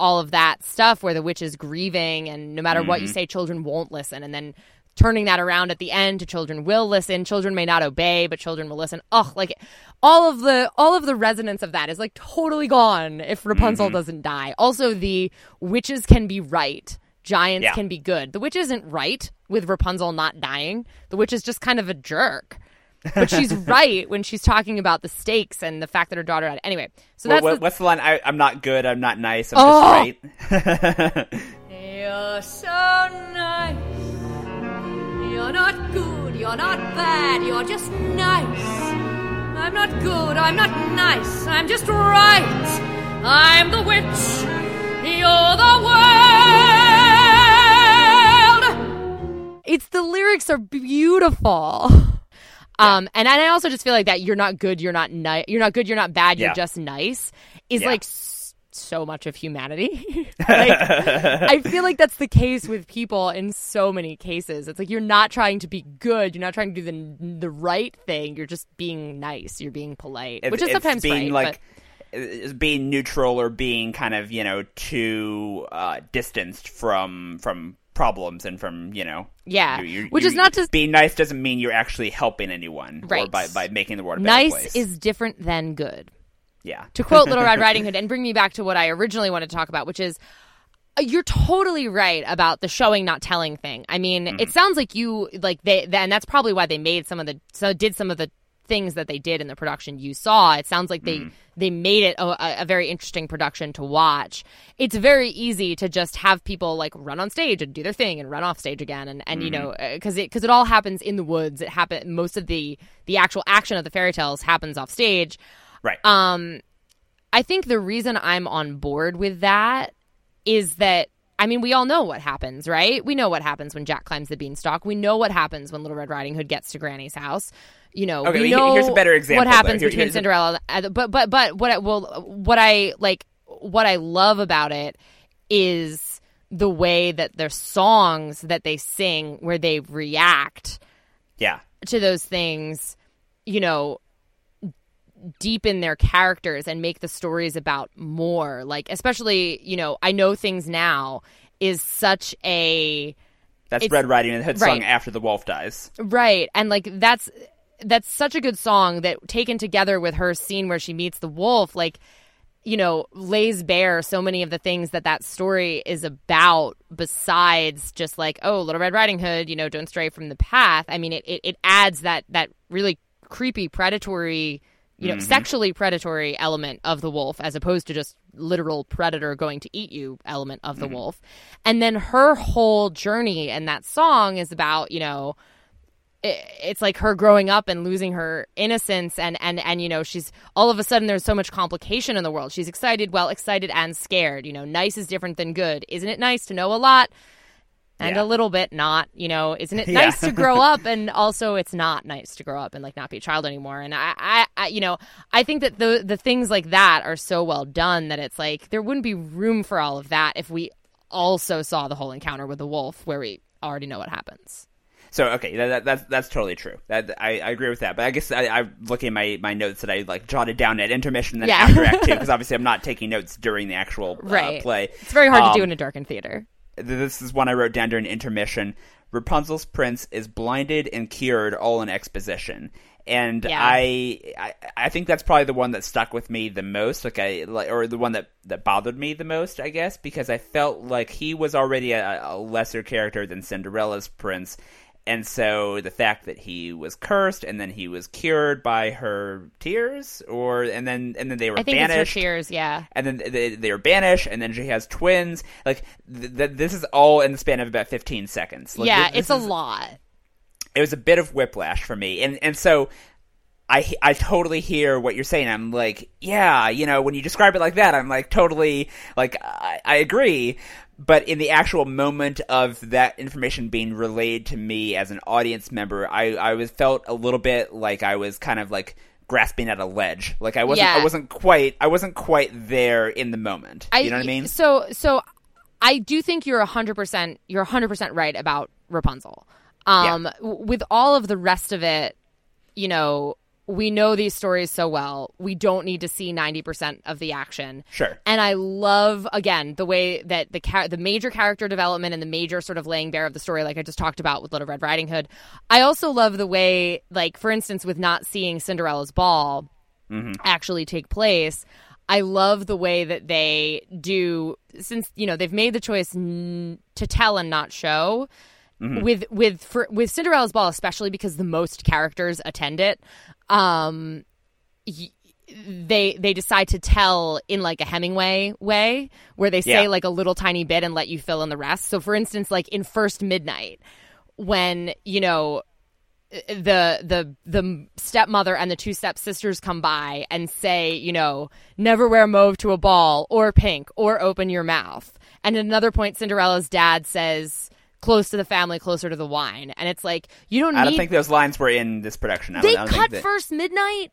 A: All of that stuff where the witch is grieving, and no matter what you mm-hmm. say, children won't listen, and then turning that around at the end to children will listen. Children may not obey, but children will listen. Ugh, like all of the all of the resonance of that is like totally gone if Rapunzel mm-hmm. doesn't die. Also, the witches can be right. Giants
B: Yeah.
A: can be good. The witch isn't right with Rapunzel not dying. The witch is just kind of a jerk. But she's right when she's talking about the stakes and the fact that her daughter died. Anyway, so that's
B: what-
A: the,
B: what's the line? I, I'm not good. I'm not nice. I'm
A: Oh!
B: just right.
D: You're so nice. You're not good, you're not bad, you're just nice. I'm not good, I'm not nice, I'm just right. I'm the witch, you're the world.
A: it's the lyrics are beautiful. Um, and I also just feel like that you're not good, you're not nice, you're not good, you're not bad, you're
B: Yeah.
A: just nice is
B: Yeah.
A: like s- so much of humanity. like, I feel like that's the case with people in so many cases. It's like you're not trying to be good, you're not trying to do the the right thing, you're just being nice, you're being polite, which is
B: it's
A: sometimes
B: being
A: right,
B: like is being neutral or being kind of you know too uh, distanced from from problems and from you know
A: Yeah.
B: you- you-
A: Which
B: you-
A: is not just
B: being nice doesn't mean you're actually helping anyone or
A: Right.
B: by by making the world a
A: nice
B: place.
A: is different than good.
B: yeah
A: to quote Little Red Riding Hood and bring me back to what I originally wanted to talk about, which is uh, you're totally right about the showing not telling thing. I mean,
B: Mm-hmm.
A: it sounds like you like they and that's probably why they made some of the so did some of the things that they did in the production you saw. It sounds like they
B: Mm-hmm.
A: they made it a, a- very interesting production to watch. It's very easy to just have people like run on stage and do their thing and run off stage again and and you know
B: Mm-hmm.
A: because it because it all happens in the woods. It happen most of the the actual action of the fairy tales happens off stage.
B: right
A: Um, I think the reason I'm on board with that is that I mean we all know what happens, right? We know what happens when Jack climbs the beanstalk. We know what happens when Little Red Riding Hood gets to Granny's house. You know,
B: Okay,
A: we know
B: here's a better example,
A: what happens
B: Here-
A: between Cinderella. and- But but but what I well what I like what I love about it is the way that their songs that they sing where they react
B: yeah
A: to those things you know, deepen their characters and make the stories about more. Like, especially, you know, I know things now is such a
B: That's Red Riding Hood song after the wolf dies.
A: Right. And like that's that's such a good song that taken together with her scene where she meets the wolf like you know lays bare so many of the things that that story is about besides just like oh little red riding hood you know don't stray from the path i mean it, it, it adds that that really creepy predatory you know mm-hmm. sexually predatory element of the wolf as opposed to just literal predator going to eat you element of the mm-hmm. wolf. And then her whole journey and that song is about you know it's like her growing up and losing her innocence and and and you know she's all of a sudden there's so much complication in the world. She's excited well excited and scared. You know nice is different than good. Isn't it nice to know a lot and
B: Yeah.
A: a little bit not you know isn't it
B: Yeah.
A: nice to grow up and also it's not nice to grow up and like not be a child anymore and I, I i you know i think that the the things like that are so well done that it's like there wouldn't be room for all of that if we also saw the whole encounter with the wolf where we already know what happens
B: So okay, that, that, that's that's totally true. That I, I agree with that. But I guess I, I'm looking at my, my notes that I like jotted down at intermission and then
A: Yeah.
B: after Act Two because obviously I'm not taking notes during the actual uh,
A: right
B: play.
A: it's very hard to do
B: Um,
A: in a darkened theater
B: this is one I wrote down during intermission. Rapunzel's prince is blinded and cured all in exposition. And
A: Yeah.
B: I, I I think that's probably the one that stuck with me the most, like I like, or the one that that bothered me the most, I guess, because I felt like he was already a, a lesser character than Cinderella's prince, and so the fact that he was cursed and then he was cured by her tears, or and then and then they were
A: i think
B: banished
A: it's her tears yeah
B: and then they, they were banished, and then she has twins. Like th- th- this is all in the span of about fifteen seconds. Like,
A: yeah
B: this
A: it's a
B: is-
A: lot
B: It was a bit of whiplash for me, and and so. I, I totally hear what you're saying. I'm like, yeah, you know, when you describe it like that, I'm like totally like I, I agree. But in the actual moment of that information being relayed to me as an audience member, I I was felt a little bit like I was kind of like grasping at a ledge. Like I wasn't I wasn't quite I wasn't quite there in the moment. you know what I mean?
A: So, so I do think you're hundred percent. You're hundred percent right about Rapunzel. Um, w- with all of the rest of it, you know, we know these stories so well. We don't need to see ninety percent of the action.
B: Sure.
A: And I love again the way that the char- the major character development and the major sort of laying bare of the story, like I just talked about with Little Red Riding Hood. I also love the way, like for instance, with not seeing Cinderella's ball mm-hmm. actually take place. I love the way that they do since you know they've made the choice n- to tell and not show. Mm-hmm. With with for, with Cinderella's ball, especially because the most characters attend it, um, y- they they decide to tell in like a Hemingway way, where they say
B: Yeah.
A: like a little tiny bit and let you fill in the rest. So, for instance, like in First Midnight, when you know the the the stepmother and the two stepsisters come by and say, you know, never wear mauve to a ball or pink or open your mouth. And at another point, Cinderella's dad says, "Close to the family, closer to the wine." And it's like you don't
B: I don't
A: need.
B: think those lines were in this production. I
A: they
B: don't, I don't
A: cut
B: that-
A: first midnight.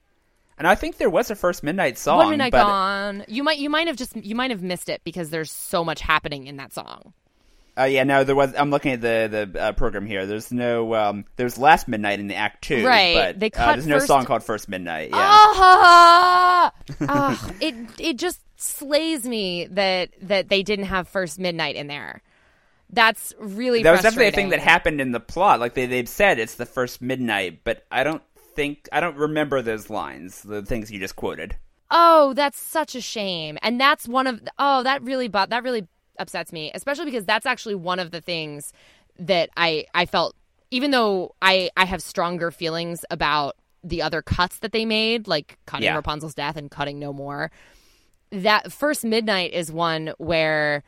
B: and I think there was a first midnight song.
A: One midnight
B: but
A: gone. You might you might have just you might have missed it because there's so much happening in that song.
B: Uh, yeah, no, there was. I'm looking at the the uh, program here. There's no. Um, there's last midnight in the act two,
A: Right,
B: But
A: they
B: uh,
A: cut
B: there's no song called First Midnight. Yeah,
A: Ah! Ah, it it just slays me that that they didn't have first midnight in there. That's really
B: that was definitely a thing that happened in the plot. Like they they've said it's the first midnight, but I don't think I don't remember those lines. The things you just quoted.
A: Oh, that's such a shame. And that's one of oh, that really but that really upsets me, especially because that's actually one of the things that I I felt even though I I have stronger feelings about the other cuts that they made, like cutting
B: Yeah.
A: Rapunzel's death and cutting no more. That first midnight is one where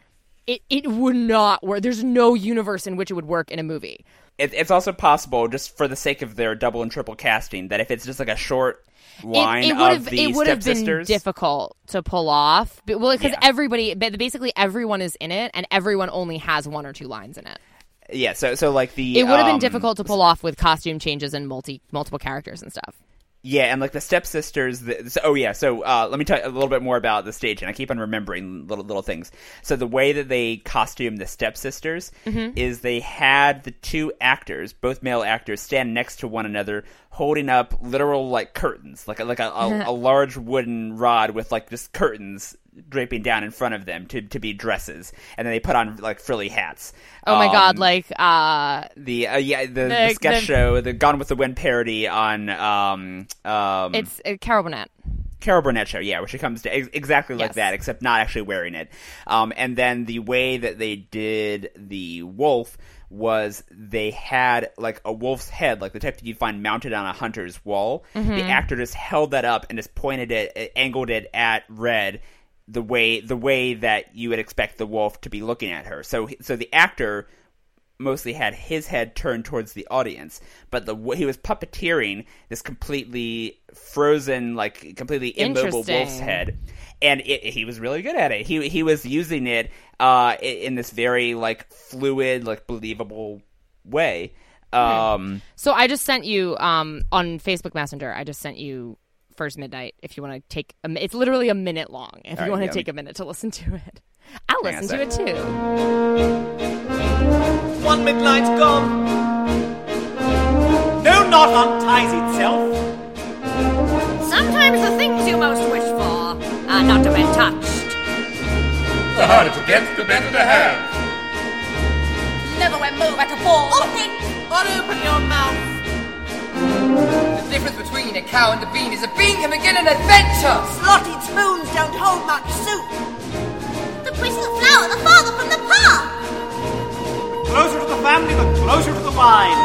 A: it, it would not work. There's no universe in which it would work in a movie.
B: It, it's also possible, just for the sake of their double and triple casting, that if it's just like a short line
A: it, it
B: of
A: would have
B: the
A: it would have been difficult to pull off. But, well, because
B: Yeah.
A: everybody, basically everyone is in it, and everyone only has one or two lines in it.
B: yeah. So so like the
A: It would have been
B: um,
A: difficult to pull off with costume changes and multi multiple characters and stuff.
B: Yeah, and like the stepsisters. The, so, oh yeah, so uh, let me tell you a little bit more about the stage, and I keep on remembering little little things. So the way that they costume the stepsisters is they had the two actors, both male actors, stand next to one another, holding up literal like curtains, like a, like a, a, a large wooden rod with like just curtains draping down in front of them to to be dresses, and then they put on like frilly hats.
A: Oh my god,
B: Um,
A: like uh
B: the uh, yeah the, the,
A: The-
B: sketch
A: the-
B: show the Gone with the Wind parody on um um
A: it's uh, Carol Burnett.
B: Carol Burnett show, yeah, where she comes to ex- exactly like
A: Yes.
B: that, except not actually wearing it. Um, and then the way that they did the wolf was they had like a wolf's head, like the type that you find mounted on a hunter's wall. The actor just held that up and just pointed it, uh, angled it at Red, the way the way that you would expect the wolf to be looking at her. So so the actor mostly had his head turned towards the audience, but the he was puppeteering this completely frozen, like completely immobile wolf's head, and it, he was really good at it. He he was using it uh, in this very like fluid, like believable way. Um,
A: So I just sent you um on Facebook Messenger. I just sent you First Midnight. If you want to take, a, mi- it's literally a minute long. If
B: All
A: you
B: right,
A: want to
B: yeah,
A: take
B: we-
A: a minute to listen to it, I'll
B: Hang
A: listen to it too.
I: One midnight's gone. No knot unties itself.
H: Sometimes the things you most wish for are not to be touched.
F: The harder to get, the better to have.
H: Never wear move at a ball.
G: Open!
H: Open your mouth.
E: The difference between a cow and a bean is a bean can begin an adventure.
H: Slotted spoons don't hold much soup.
G: The quicker the flower, the father from the path!
I: Closer to the family, the closer to the wine.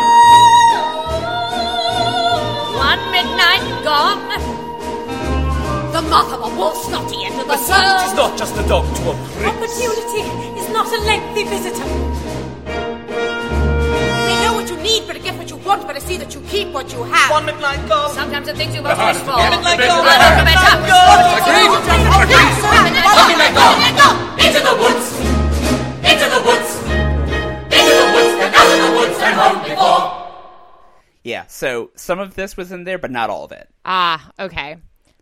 H: One midnight gone. The moth of a wolf snotty into the
I: The servant is
H: sun.
I: not just a dog to a prince.
D: Opportunity is not a lengthy visitor.
H: Need, but to get what you want, but to see that you keep what you have.
I: One midnight gone.
H: Sometimes the things you most
F: harder
H: wish
F: to
H: for
F: get, the
H: are
F: better to
H: not
F: have.
H: to be touched.
E: Agreed.
F: Into the woods. Into the woods. Into the woods and out of the woods and home before.
B: yeah, so some of this was in there, but not all of it.
A: Ah, okay.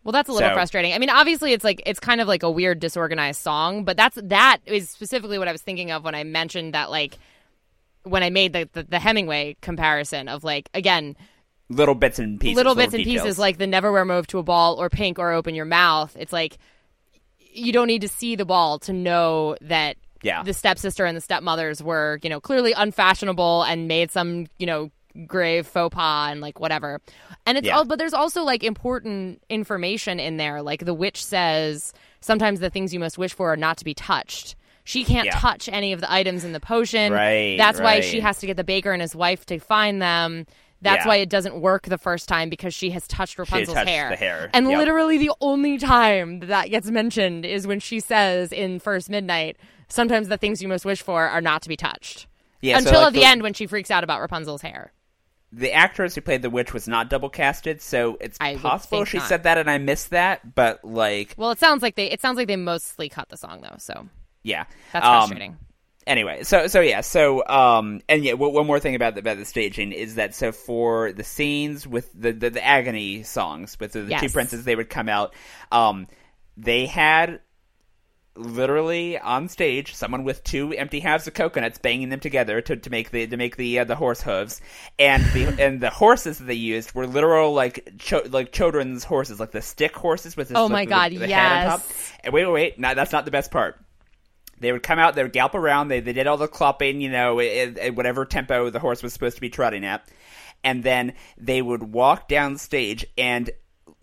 A: Well, that's a little
B: So-
A: frustrating. I mean, obviously, it's like it's kind of like a weird, disorganized song, but that's that is specifically what I was thinking of when I mentioned that, like, when I made the the, the Hemingway comparison of like again
B: Little bits and pieces,
A: little bits and
B: details.
A: pieces, like the never wear move to a ball or pink or open your mouth. It's like you don't need to see the ball to know that
B: Yeah.
A: the stepsister and the stepmothers were, you know, clearly unfashionable and made some, you know, grave faux pas and like whatever. And it's
B: Yeah.
A: all but there's also like important information in there. Like the witch says sometimes the things you must wish for are not to be touched. She can't
B: Yeah.
A: touch any of the items in the potion.
B: Right,
A: That's why she has to get the baker and his wife to find them. That's
B: Yeah.
A: why it doesn't work the first time because she has touched Rapunzel's
B: touched
A: hair.
B: the hair.
A: And
B: Yep.
A: literally the only time that, gets mentioned is when she says in First Midnight, sometimes the things you most wish for are not to be touched.
B: Yeah, so,
A: Until
B: like,
A: at the, end when she freaks out about Rapunzel's hair.
B: the actress who played the witch was not double casted, so it's
A: I
B: possible she
A: not.
B: said that and I missed that. But like,
A: Well, it sounds like they it sounds like they mostly cut the song though, so
B: yeah,
A: that's
B: Um,
A: frustrating.
B: anyway, so so yeah, so um, and yeah, one one more thing about the about the staging is that so for the scenes with the the, the agony songs with the, the two princes, they would come out. Um, they had literally on stage someone with two empty halves of coconuts banging them together to, to make the to make the uh, the horse hooves and the and the horses that they used were literal like cho- like children's horses like the stick horses with the,
A: Oh
B: like,
A: my
B: the-
A: God,
B: the top.
A: yes.
B: and wait wait wait no, that's not the best part they would come out, they would gallop around, they, they did all the clopping, you know, at, at whatever tempo the horse was supposed to be trotting at. And then they would walk down stage and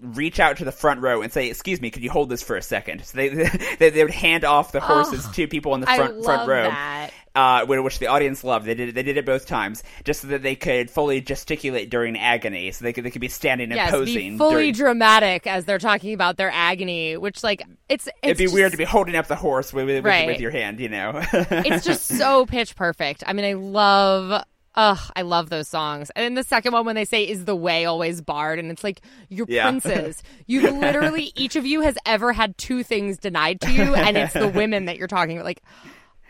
B: reach out to the front row and say, "Excuse me, could you hold this for a second? So they they, they would hand off the horses oh, to people in the
A: Oh,
B: front front row,
A: that.
B: Uh, which the audience loved. They did it, they did it both times, just so that they could fully gesticulate during agony, so they could they could be standing and
A: Yes,
B: posing.
A: be fully
B: during-
A: dramatic as they're talking about their agony, which like it's, it's
B: It'd be
A: just-
B: weird to be holding up the horse with, with,
A: Right.
B: with your hand, you know.
A: it's just so pitch perfect. I mean, I love. Ugh, I love those songs. And then the second one when they say "Is the way always barred?" and it's like you're
B: Yeah.
A: princes. You literally each of you has ever had two things denied to you, and it's the women that you're talking about. Like,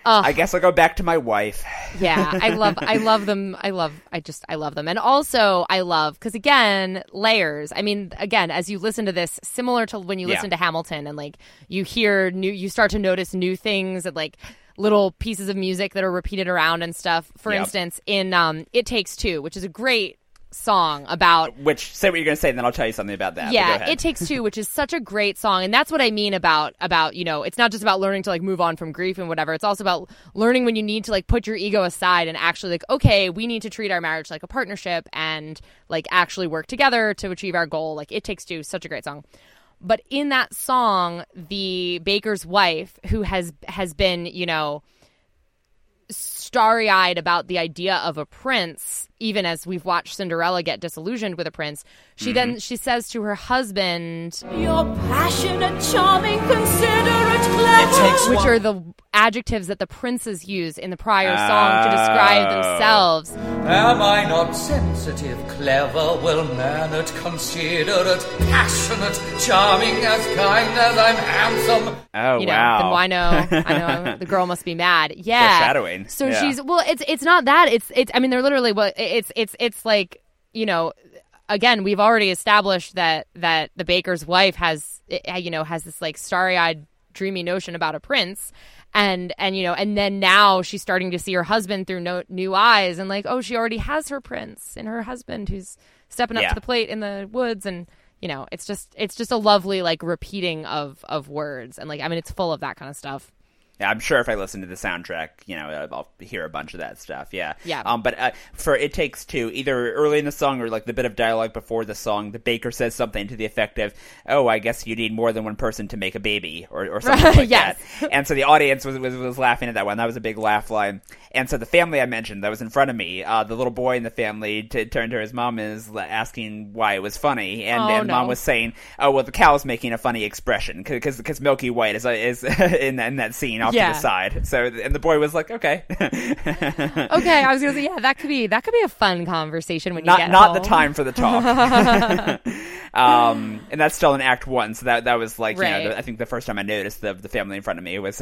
B: I guess I'll go back to my wife.
A: yeah i love i love them i love i just i love them and also i love because again layers i mean again as you listen to this similar to when you
B: Yeah.
A: listen to hamilton and like you hear new you start to notice new things and like little pieces of music that are repeated around and stuff for
B: Yep.
A: instance in um it takes two which is a great song about
B: Which say what you're going to say, and then I'll tell you something about that.
A: yeah it takes two which is such a great song and that's what i mean about about you know it's not just about learning to like move on from grief and whatever. It's also about learning when you need to like put your ego aside and actually like okay we need to treat our marriage like a partnership and like actually work together to achieve our goal. Like it takes two such a great song. But in that song the baker's wife who has has been you know starry eyed about the idea of a prince, even as we've watched Cinderella get disillusioned with a prince. She then she says to her husband,
D: You're passionate, charming, considerate, clever.
A: which are the adjectives that the princes use in the prior song to describe
B: Oh.
A: themselves.
F: Am I not sensitive, clever, well-mannered, considerate, passionate, charming, as kind as I'm handsome?
B: oh
A: you know,
B: wow.
A: then why know? I know the girl must be mad. Yeah,
B: Foreshadowing.
A: So
B: Yeah.
A: She's well. It's it's not that. It's it's. I mean, they're literally. Well, it's it's it's like you know. Again, we've already established that that the baker's wife has eh, you know has this like starry eyed, dreamy notion about a prince. And and you know and then now she's starting to see her husband through no, new eyes and like oh she already has her prince and her husband who's stepping up
B: Yeah.
A: to the plate in the woods and you know it's just it's just a lovely like repeating of of words and like i mean it's full of that kind of stuff
B: Yeah, I'm sure if I listen to the soundtrack, you know, I'll hear a bunch of that stuff. Yeah.
A: Yeah.
B: Um, but uh, for It Takes Two, either early in the song or like the bit of dialogue before the song, the baker says something to the effect of, "Oh, I guess you need more than one person to make a baby," or, or something like
A: Yes.
B: that. And so the audience was, was was laughing at that one. That was a big laugh line. And so the family I mentioned that was in front of me, uh, the little boy in the family t- turned to his mom and is asking why it was funny, and,
A: Oh,
B: and mom was saying, "Oh, well, the cow's making a funny expression because because Milky White is is in that, in that scene off
A: Yeah.
B: to the side." So and the boy was like, "Okay."
A: okay i was gonna say yeah that could be that could be a fun conversation when you
B: not
A: get
B: not the time for the talk. um, and that's still in Act One, so that that was like you know the, I think the first time I noticed the the family in front of me was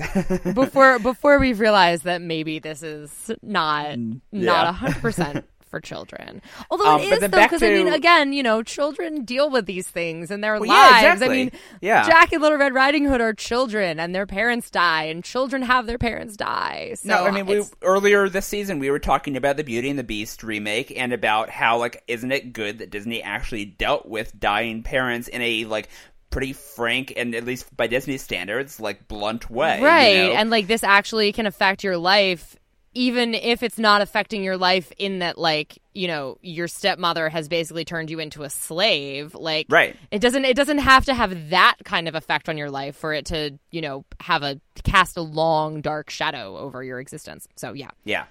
A: before before we've realized that maybe this is not
B: yeah.
A: not a hundred percent for children. Although
B: Um,
A: it is though, because I mean, again, you know, children deal with these things in their
B: Well, yeah,
A: lives. I mean,
B: Yeah.
A: Jack and Little Red Riding Hood are children, and their parents die, and children have their parents die. So
B: No, I mean, we, earlier this season we were talking about the Beauty and the Beast remake and about how like isn't it good that Disney actually dealt with dying parents in a like pretty frank and at least by Disney standards like blunt way, you
A: right
B: know?
A: and like this actually can affect your life even if it's not affecting your life in that like you know your stepmother has basically turned you into a slave like
B: Right.
A: it doesn't it doesn't have to have that kind of effect on your life for it to you know have a cast a long dark shadow over your existence so yeah
B: Yeah.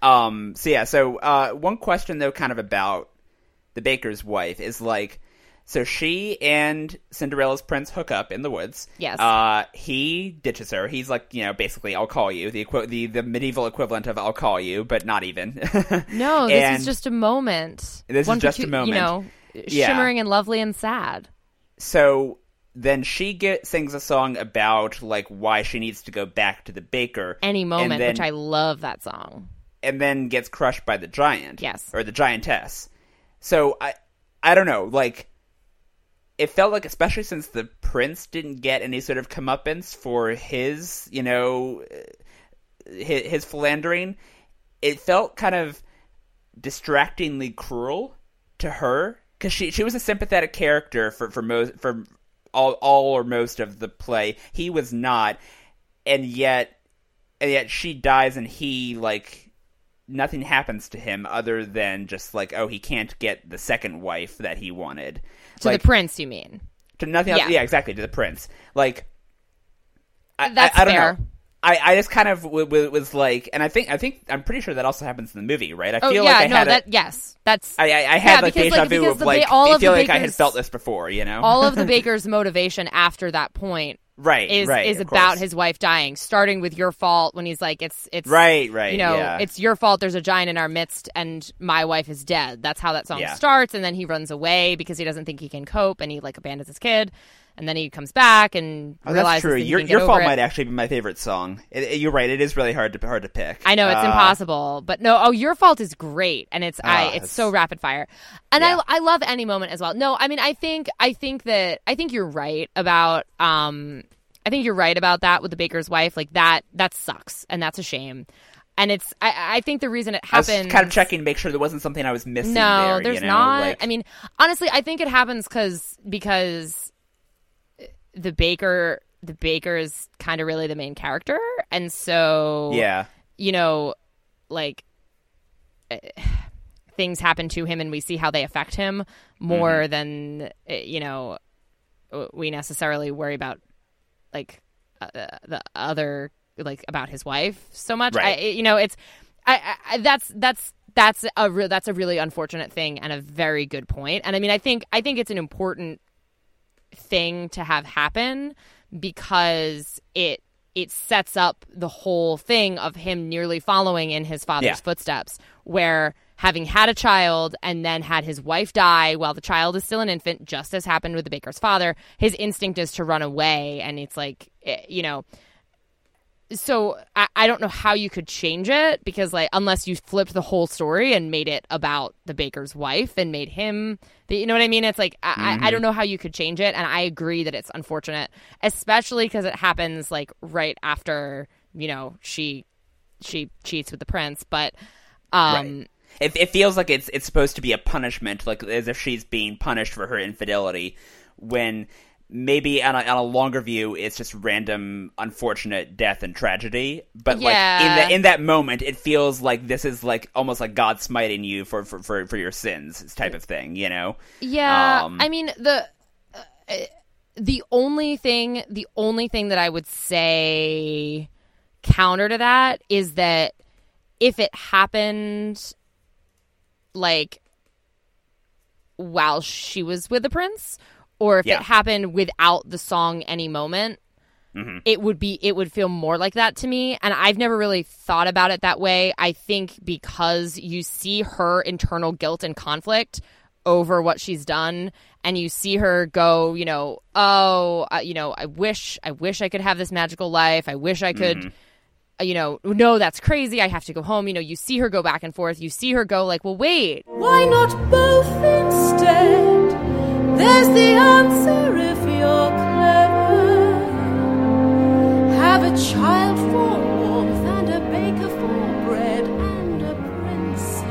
B: Um. So yeah. So uh, one question though, kind of about the baker's wife is like, so she and Cinderella's prince hook up in the woods.
A: Yes.
B: Uh, he ditches her. He's like, you know, basically, I'll call you. The equi- the the medieval equivalent of I'll call you, but not even.
A: no this
B: And
A: is just a moment
B: This is
A: One
B: just a moment.
A: you know
B: Yeah.
A: shimmering and lovely and sad
B: so then she get sings a song about like why she needs to go back to the baker
A: any moment
B: then-
A: which i love that song
B: and then gets crushed by the giant.
A: Yes.
B: Or the giantess. So I I don't know, like it felt like especially since the prince didn't get any sort of comeuppance for his, you know, uh, his, his philandering, it felt kind of distractingly cruel to her because she she was a sympathetic character for for most for all all or most of the play. He was not, and yet and yet she dies and he like nothing happens to him other than just like oh he can't get the second wife that he wanted
A: to
B: like
A: the prince you mean
B: to nothing else
A: Yeah.
B: yeah exactly to the prince like I,
A: That's
B: I, I don't
A: fair.
B: know I, I just kind of w- w- was like, and I think I think I'm pretty sure that also happens in the movie, right? I
A: oh
B: feel
A: yeah
B: like I
A: no
B: had a-
A: that yes that's
B: I, I, I
A: Yeah,
B: had like
A: because,
B: deja
A: like,
B: vu of
A: the
B: like
A: all
B: I feel like I had felt this before, you know?
A: all of the baker's motivation after that point
B: right,
A: is
B: right,
A: is about
B: course.
A: his wife dying starting with your fault when he's like it's it's
B: Right, right,
A: you know
B: yeah.
A: it's your fault there's a giant in our midst and my wife is dead that's how that song
B: Yeah.
A: starts and then he runs away because he doesn't think he can cope and he like abandons his kid and then he comes back and
B: Oh,
A: realizes
B: that's true.
A: that
B: Your your fault
A: it.
B: might actually be my favorite song. It, it- you're right. It is really hard to hard to pick.
A: I know it's
B: Uh,
A: impossible, but no. Oh, your fault is great, and it's I.
B: Ah,
A: It's
B: it's-
A: so rapid fire, and
B: Yeah.
A: I I love any moment as well. No, I mean I think I think that I think you're right about um I think you're right about that with the baker's wife. Like that that sucks, and that's a shame. And it's I I think the reason it happened.
B: kind of checking to make sure there wasn't something I was missing.
A: no,
B: there,
A: there's
B: you know?
A: not.
B: Like,
A: I mean, honestly, I think it happens because because the baker the baker is kind of really the main character, and so
B: yeah,
A: you know, like eh, things happen to him, and we see how they affect him more than eh, you know we necessarily worry about like uh, the other like about his wife so much.
B: Right.
A: I, you know, it's I, I I- that's that's that's a re- that's a really unfortunate thing and a very good point. And I mean, I think I think it's an important thing to have happen because it it sets up the whole thing of him nearly following in his father's
B: Yeah.
A: footsteps where having had a child and then had his wife die while the child is still an infant just as happened with the baker's father his instinct is to run away and it's like eh, you know so I, I don't know how you could change it because like unless you flipped the whole story and made it about the baker's wife and made him the, you know what i mean it's like I, I, I don't know how you could change it and i agree that it's unfortunate especially because it happens like right after you know she she cheats with the prince but um
B: Right. It, it feels like it's it's supposed to be a punishment, like as if she's being punished for her infidelity, when maybe on a, on a longer view, it's just random unfortunate death and tragedy. But like in
A: Yeah.
B: that in that moment, it feels like this is like almost like God smiting you for for for, for your sins, type of thing. You know?
A: Yeah,
B: Um,
A: I mean the uh, the only thing the only thing that I would say counter to that is that if it happened like while she was with the prince or if
B: Yeah.
A: it happened without the song any moment
B: Mm-hmm.
A: it would be it would feel more like that to me. And i've never really thought about it that way. I think because you see her internal guilt and conflict over what she's done and you see her go you know oh uh, you know i wish i wish i could have this magical life. I wish i could uh, you know no that's crazy. I have to go home. You know you see her go back and forth. You see her go like well wait.
D: Why not both instead? There's the answer if you're clever. Have a child for warmth and a baker for bread and a prince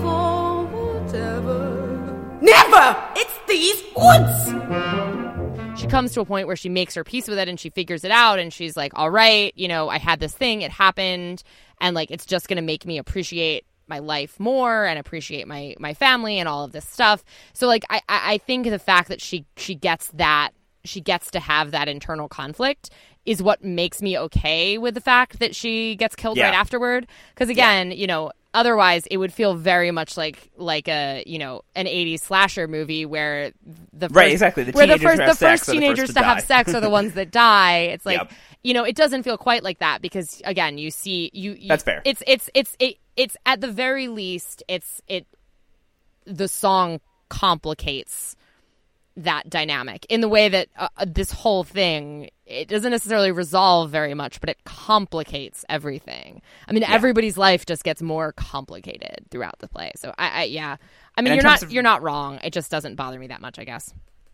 D: for whatever. Never! It's these woods!
A: she comes to a point where she makes her peace with it and she figures it out and she's like all right you know i had this thing it happened and like it's just going to make me appreciate my life more and appreciate my my family and all of this stuff so like i i think the fact that she she gets that she gets to have that internal conflict is what makes me okay with the fact that she gets killed
B: Yeah.
A: right afterward because again you know otherwise it would feel very much like like a you know an 80s slasher movie where the first,
B: Right, exactly. The
A: where the first the first
B: are the first
A: teenagers
B: to
A: to, have sex are the ones that die it's like
B: Yep.
A: you know it doesn't feel quite like that because again you see you, you
B: That's fair.
A: it's it's it's it, it's at the very least it's it the song complicates that dynamic in the way that uh, this whole thing it doesn't necessarily resolve very much but it complicates everything. I mean everybody's life just gets more complicated throughout the play. So i, I yeah. I mean you're not
B: of-
A: you're not wrong. It just doesn't bother me that much i guess.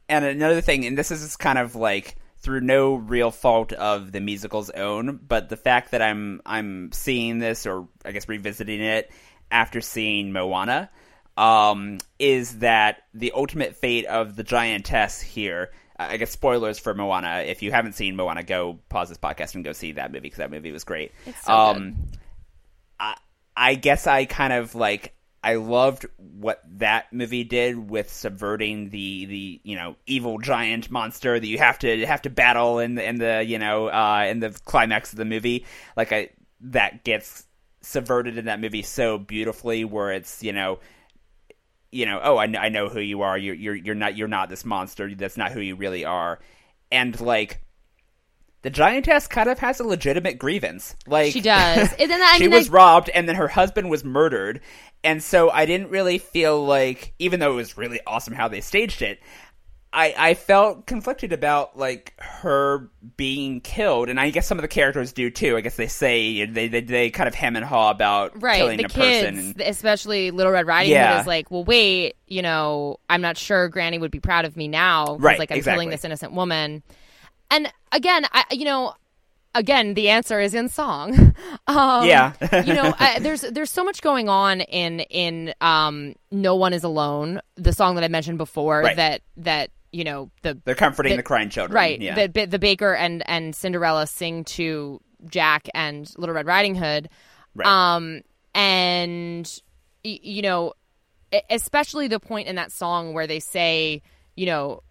B: And another thing, and this is kind of like through no real fault of the musical's own, but the fact that I'm I'm seeing this or I guess revisiting it after seeing Moana, um, is that the ultimate fate of the giantess here. I guess spoilers for Moana. If you haven't seen Moana, go pause this podcast and go see that movie because that movie was great.
A: It's so
B: um, I, I guess I kind of like I loved what that movie did with subverting the the you know evil giant monster that you have to have to battle in the in the you know uh, in the climax of the movie. Like I that gets subverted in that movie so beautifully, where it's you know you know, oh, I, I know who you are. You're you're you're not you're not this monster. That's not who you really are. And like, the giantess kind of has a legitimate grievance. Like
A: She does. And then, I
B: she was
A: I-
B: robbed, and then her husband was murdered. And so I didn't really feel like, even though it was really awesome how they staged it, I, I felt conflicted about like her being killed, and I guess some of the characters do too. I guess they say they they, they kind of hem and haw about
A: right
B: killing
A: the
B: a
A: kids
B: person. And,
A: especially little red riding
B: Yeah.
A: hood is like well wait you know i'm not sure granny would be proud of me now,
B: Right,
A: like i'm
B: exactly.
A: killing this innocent woman and again i you know again the answer is in song um,
B: Yeah.
A: you know I, there's there's so much going on in in um no one is alone the song that i mentioned before
B: Right.
A: that that you know the
B: They're comforting
A: the-
B: the crying children,
A: right
B: Yeah.
A: the, the baker and and cinderella sing to jack and little red riding hood
B: Right.
A: um and y- you know especially the point in that song where they say you know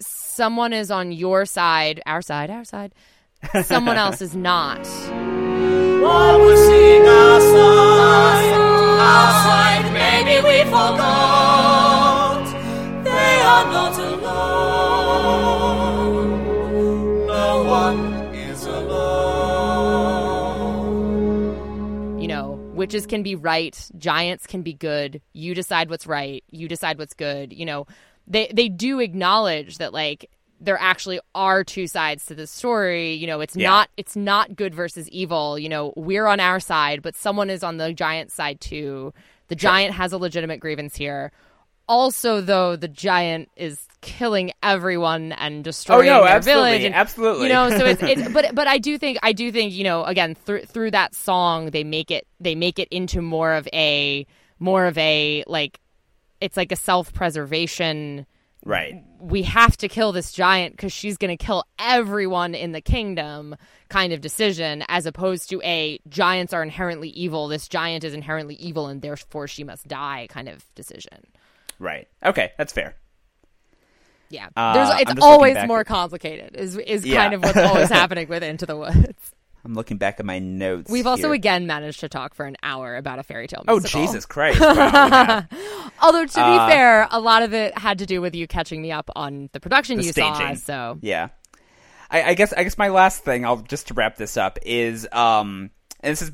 A: someone is on your side our side our side someone else is not
D: we're singing our side, our side, maybe we forgot they are not alone. No one is alone.
A: you know witches can be right giants can be good you decide what's right you decide what's good you know they they do acknowledge that like there actually are two sides to this story. You know it's
B: Yeah.
A: not it's not good versus evil. You know we're on our side but someone is on the giant side too. The giant has a legitimate grievance here. Also though the giant is killing everyone and destroying
B: Oh, no,
A: their
B: absolutely,
A: village and,
B: absolutely.
A: you know so it's, it's but but I do think I do think you know again through through that song they make it they make it into more of a more of a like it's like a self preservation
B: right.
A: we have to kill this giant because she's going to kill everyone in the kingdom kind of decision as opposed to a giants are inherently evil this giant is inherently evil and therefore she must die kind of decision
B: Right. Okay, that's fair.
A: yeah
B: Uh,
A: there's it's always more
B: at-
A: complicated is is
B: Yeah.
A: kind of what's always happening with into the woods
B: I'm looking back at my notes.
A: We've also
B: here.
A: again managed to talk for an hour about a fairy tale
B: Oh. Jesus Christ! Wow.
A: Although to be
B: Uh,
A: fair, a lot of it had to do with you catching me up on the production
B: The
A: you saw. So
B: Yeah. I, I guess I guess my last thing, I'll just to wrap this up, is um and this is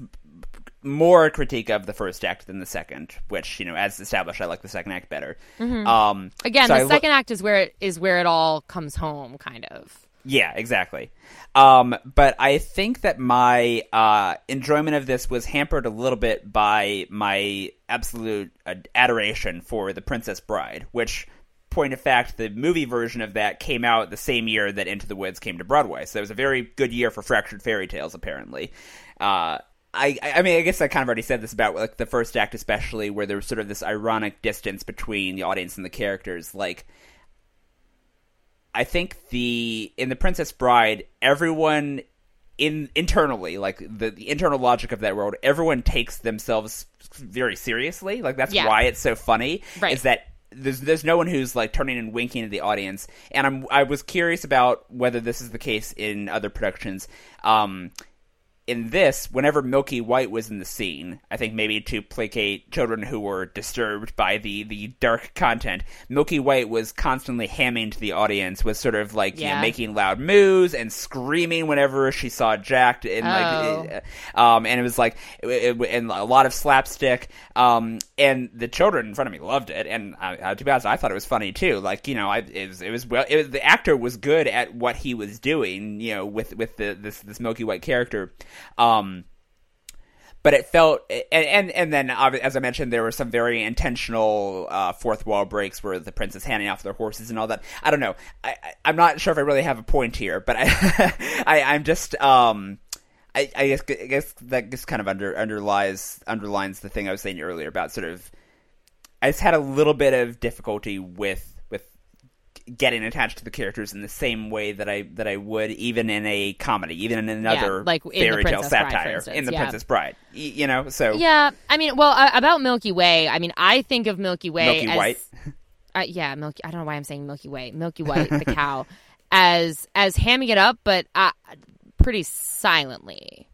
B: more a critique of the first act than the second, which, you know, as established, I like the second act better. Um
A: Mm-hmm. again,
B: so
A: the
B: I lo-
A: second act is where it is where it all comes home, kind of.
B: Yeah, exactly. Um, but I think that my uh, enjoyment of this was hampered a little bit by my absolute uh, adoration for The Princess Bride, which, point of fact, the movie version of that came out the same year that Into the Woods came to Broadway. So it was a very good year for fractured fairy tales, apparently. Uh, I, I mean, I guess I kind of already said this about like the first act, especially where there was sort of this ironic distance between the audience and the characters. Like, I think the in the Princess Bride, everyone in internally, like the, the internal logic of that world, everyone takes themselves very seriously. Like that's
A: Yeah.
B: why it's so funny.
A: Right.
B: Is that there's there's no one who's like turning and winking at the audience. And I'm I was curious about whether this is the case in other productions. Um, in this, whenever Milky White was in the scene, I think maybe to placate children who were disturbed by the, the dark content, Milky White was constantly hamming to the audience, was sort of like you know,
A: Yeah.
B: making loud moves and screaming whenever she saw Jack, and
A: Oh.
B: like, uh, um, and it was like, it, it- and a lot of slapstick, um, and the children in front of me loved it, and uh, to be honest, I thought it was funny too. Like you know, I it was it was well, it was, the actor was good at what he was doing, you know, with with the this this Milky White character. Um, but it felt and and, and then as I mentioned, there were some very intentional uh, fourth wall breaks where the prince is handing off their horses and all that. I don't know. I, I I'm not sure if I really have a point here, but I, I I'm just um. I, I guess I guess that just kind of under underlies underlines the thing I was saying earlier about sort of I just had a little bit of difficulty with getting attached to the characters in the same way that I that I would even in a comedy, even in another
A: like in The
B: fairy tale
A: Princess Bride,
B: satire in the
A: yeah.
B: Princess Bride. Y- You know, so
A: Yeah, I mean, well, uh, about Milky Way, I mean, I think of Milky Way
B: Milky
A: as,
B: White.
A: Uh, yeah, Milky. I don't know why I'm saying Milky Way. Milky White, the cow, as as hamming it up, but uh, pretty silently.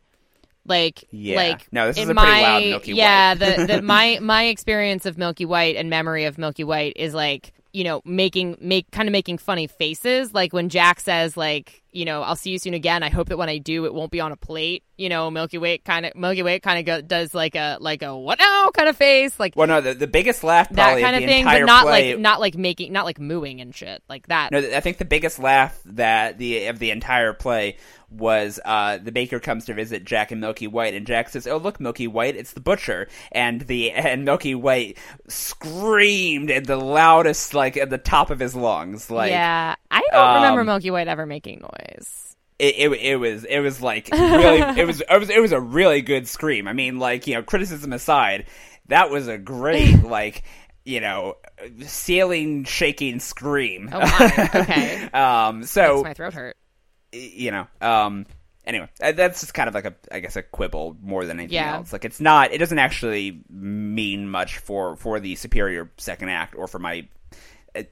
A: Like,
B: Yeah.
A: like
B: No, this is a pretty
A: my,
B: loud Milky
A: yeah,
B: White.
A: the, the my my experience of Milky White and memory of Milky White is like you know making make kind of making funny faces. Like when Jack says like you know I'll see you soon again. I hope that when I do it won't be on a plate you know, Milky Way kind of Milky Way kind of does like a like a what now kind of face, like
B: Well, no, the, the biggest laugh
A: that kind
B: of
A: thing, but not
B: play.
A: like not like making not like mooing and shit like that.
B: No, I think the biggest laugh that the of the entire play was uh, the baker comes to visit Jack and Milky White, and Jack says, "Oh, look, Milky White, it's the butcher." And the and Milky White screamed at the loudest, like at the top of his lungs, like
A: yeah, I don't remember
B: um,
A: Milky White ever making noise.
B: It, it, it was it was like really it was it was it was a really good scream. I mean, like you know, criticism aside, that was a great like you know ceiling shaking scream.
A: Oh okay,
B: um, so
A: makes my throat hurt.
B: you know, um, anyway, uh, that's just kind of like a, I guess, a quibble more than anything
A: Yeah.
B: else. Like, it's not, it doesn't actually mean much for for the superior second act or for my,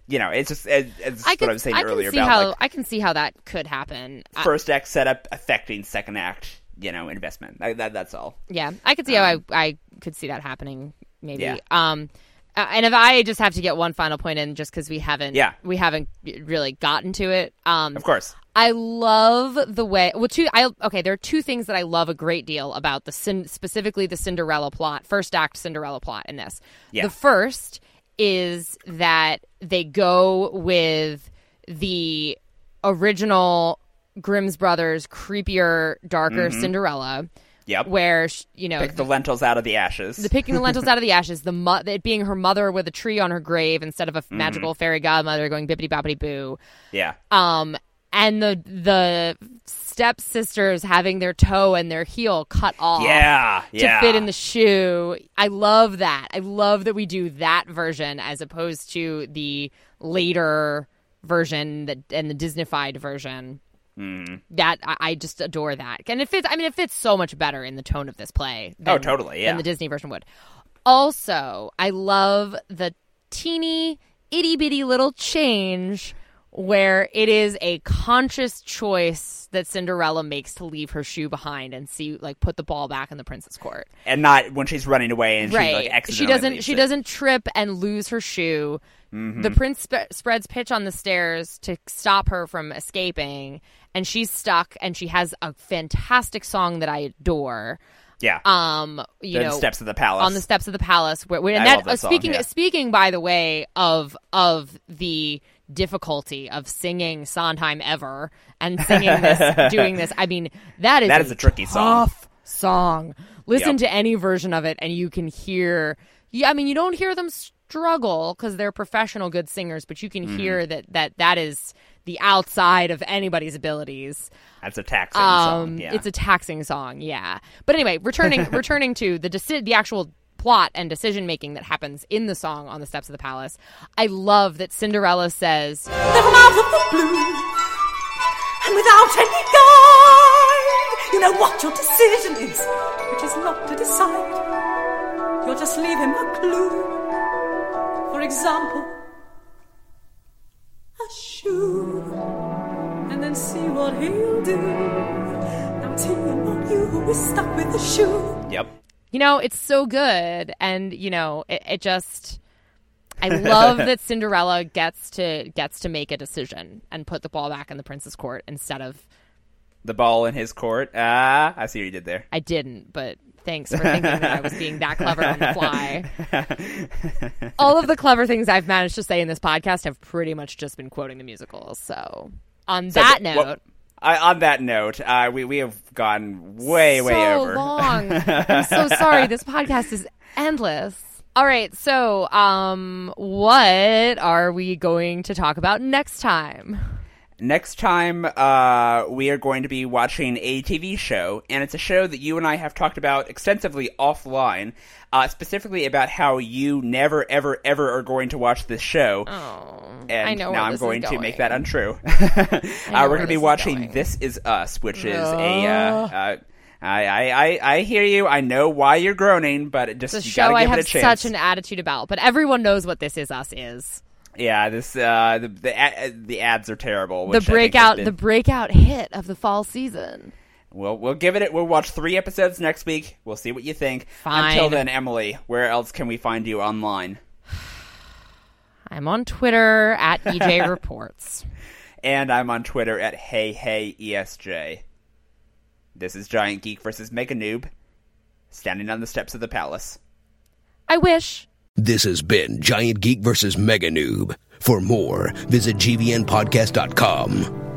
B: you know, it's just it, it's
A: I
B: what
A: can,
B: I was saying
A: I
B: earlier
A: can see
B: about
A: how
B: like
A: I can see how that could happen. I-
B: first act setup affecting second act, you know, investment. That, that that's all.
A: Yeah, I could see how I I could see that happening. Maybe.
B: Yeah.
A: Um, uh, and if I just have to get one final point in, just because we haven't,
B: Yeah.
A: we haven't really gotten to it. Um,
B: Of course.
A: I love the way. Well, two. I okay. There are two things that I love a great deal about the specifically the Cinderella plot, first act Cinderella plot in this.
B: Yeah.
A: The first is that they go with the original Grimm's brothers, creepier, darker Cinderella.
B: Mm-hmm. Yep.
A: Where you know
B: Pick the lentils out of the ashes.
A: the picking the lentils out of the ashes, the mo- it being her mother with a tree on her grave instead of a
B: Mm-hmm.
A: magical fairy godmother going bippity boppity boo.
B: yeah.
A: Um, and the the stepsisters having their toe and their heel cut off.
B: Yeah.
A: To
B: Yeah.
A: fit in the shoe. I love that. I love that we do that version as opposed to the later version that and the Disneyfied version.
B: Mm.
A: That I, I just adore that, and it fits. I mean, it fits so much better in the tone of this play. Than,
B: Oh, totally, yeah.
A: Than the Disney version would. Also, I love the teeny itty bitty little change where it is a conscious choice that Cinderella makes to leave her shoe behind and see, like, put the ball back in the princess court
B: And not when she's running away and she like accidentally
A: she doesn't she
B: it.
A: doesn't trip and lose her shoe
B: Mm-hmm.
A: the prince sp- spreads pitch on the stairs to stop her from escaping and she's stuck and she has a fantastic song that i adore
B: Yeah.
A: um you
B: the
A: know
B: steps of the palace.
A: on the steps of the palace where, where and
B: I
A: that,
B: that
A: uh,
B: song,
A: speaking
B: yeah.
A: speaking by the way of of the difficulty of singing Sondheim ever and singing this doing this I mean that is
B: That is a tricky song.
A: song listen
B: Yep.
A: to any version of it and you can hear yeah I mean you don't hear them struggle because they're professional good singers but you can
B: Mm-hmm.
A: hear that that that is the outside of anybody's abilities
B: That's a taxing
A: um,
B: song. Yeah.
A: It's a taxing song, yeah. But anyway, returning returning to the deci- the actual plot and decision making that happens in the song on the steps of the palace. I love that Cinderella says,
D: They're from out of the blue, and without any guide, you know what your decision is, which is not to decide. You'll just leave him a clue. For example, a shoe, and then see what he'll do. Now it's he and not you who is stuck with the shoe.
B: yep.
A: You know, it's so good, and you know, it, it just. I love that Cinderella gets to gets to make a decision and put the ball back in the prince's court instead of
B: The ball in his court. Ah, I see what you did there.
A: I didn't, but thanks for thinking that I was being that clever on the fly. All of the clever things I've managed to say in this podcast have pretty much just been quoting the musicals. So, on
B: So
A: that
B: th-
A: note,
B: well, I, on that note, uh, we we have gone way way over.
A: long. I'm so sorry. This podcast is endless. All right, so um, what are we going to talk about next time?
B: Next time, uh, we are going to be watching a TV show, and it's a show that you and I have talked about extensively offline, uh, specifically about how you never, ever, ever are going to watch this show.
A: Oh,
B: and
A: I know
B: now I'm
A: is
B: going to make that untrue. uh, we're going to be watching
A: going.
B: This Is Us, which is a. Uh, uh, I, I, I, I hear you. I know why you're groaning, but it just
A: It's a show I have
B: a
A: such an attitude about, but everyone knows what This Is Us is.
B: Yeah, this uh, the the, ad, the ads are terrible.
A: The
B: which I think has
A: breakout,
B: been-
A: the breakout hit of the fall season.
B: We'll we'll give it. We'll watch three episodes next week. We'll see what you think.
A: Fine.
B: Until then, Emily, where else can we find you online?
A: I'm on Twitter at EJ Reports.
B: And I'm on Twitter at Hey Hey ESJ. This is Giant Geek versus Mega Noob, standing on the steps of the palace.
A: I wish.
J: This has been Giant Geek versus Mega Noob. For more, visit GVNpodcast.com.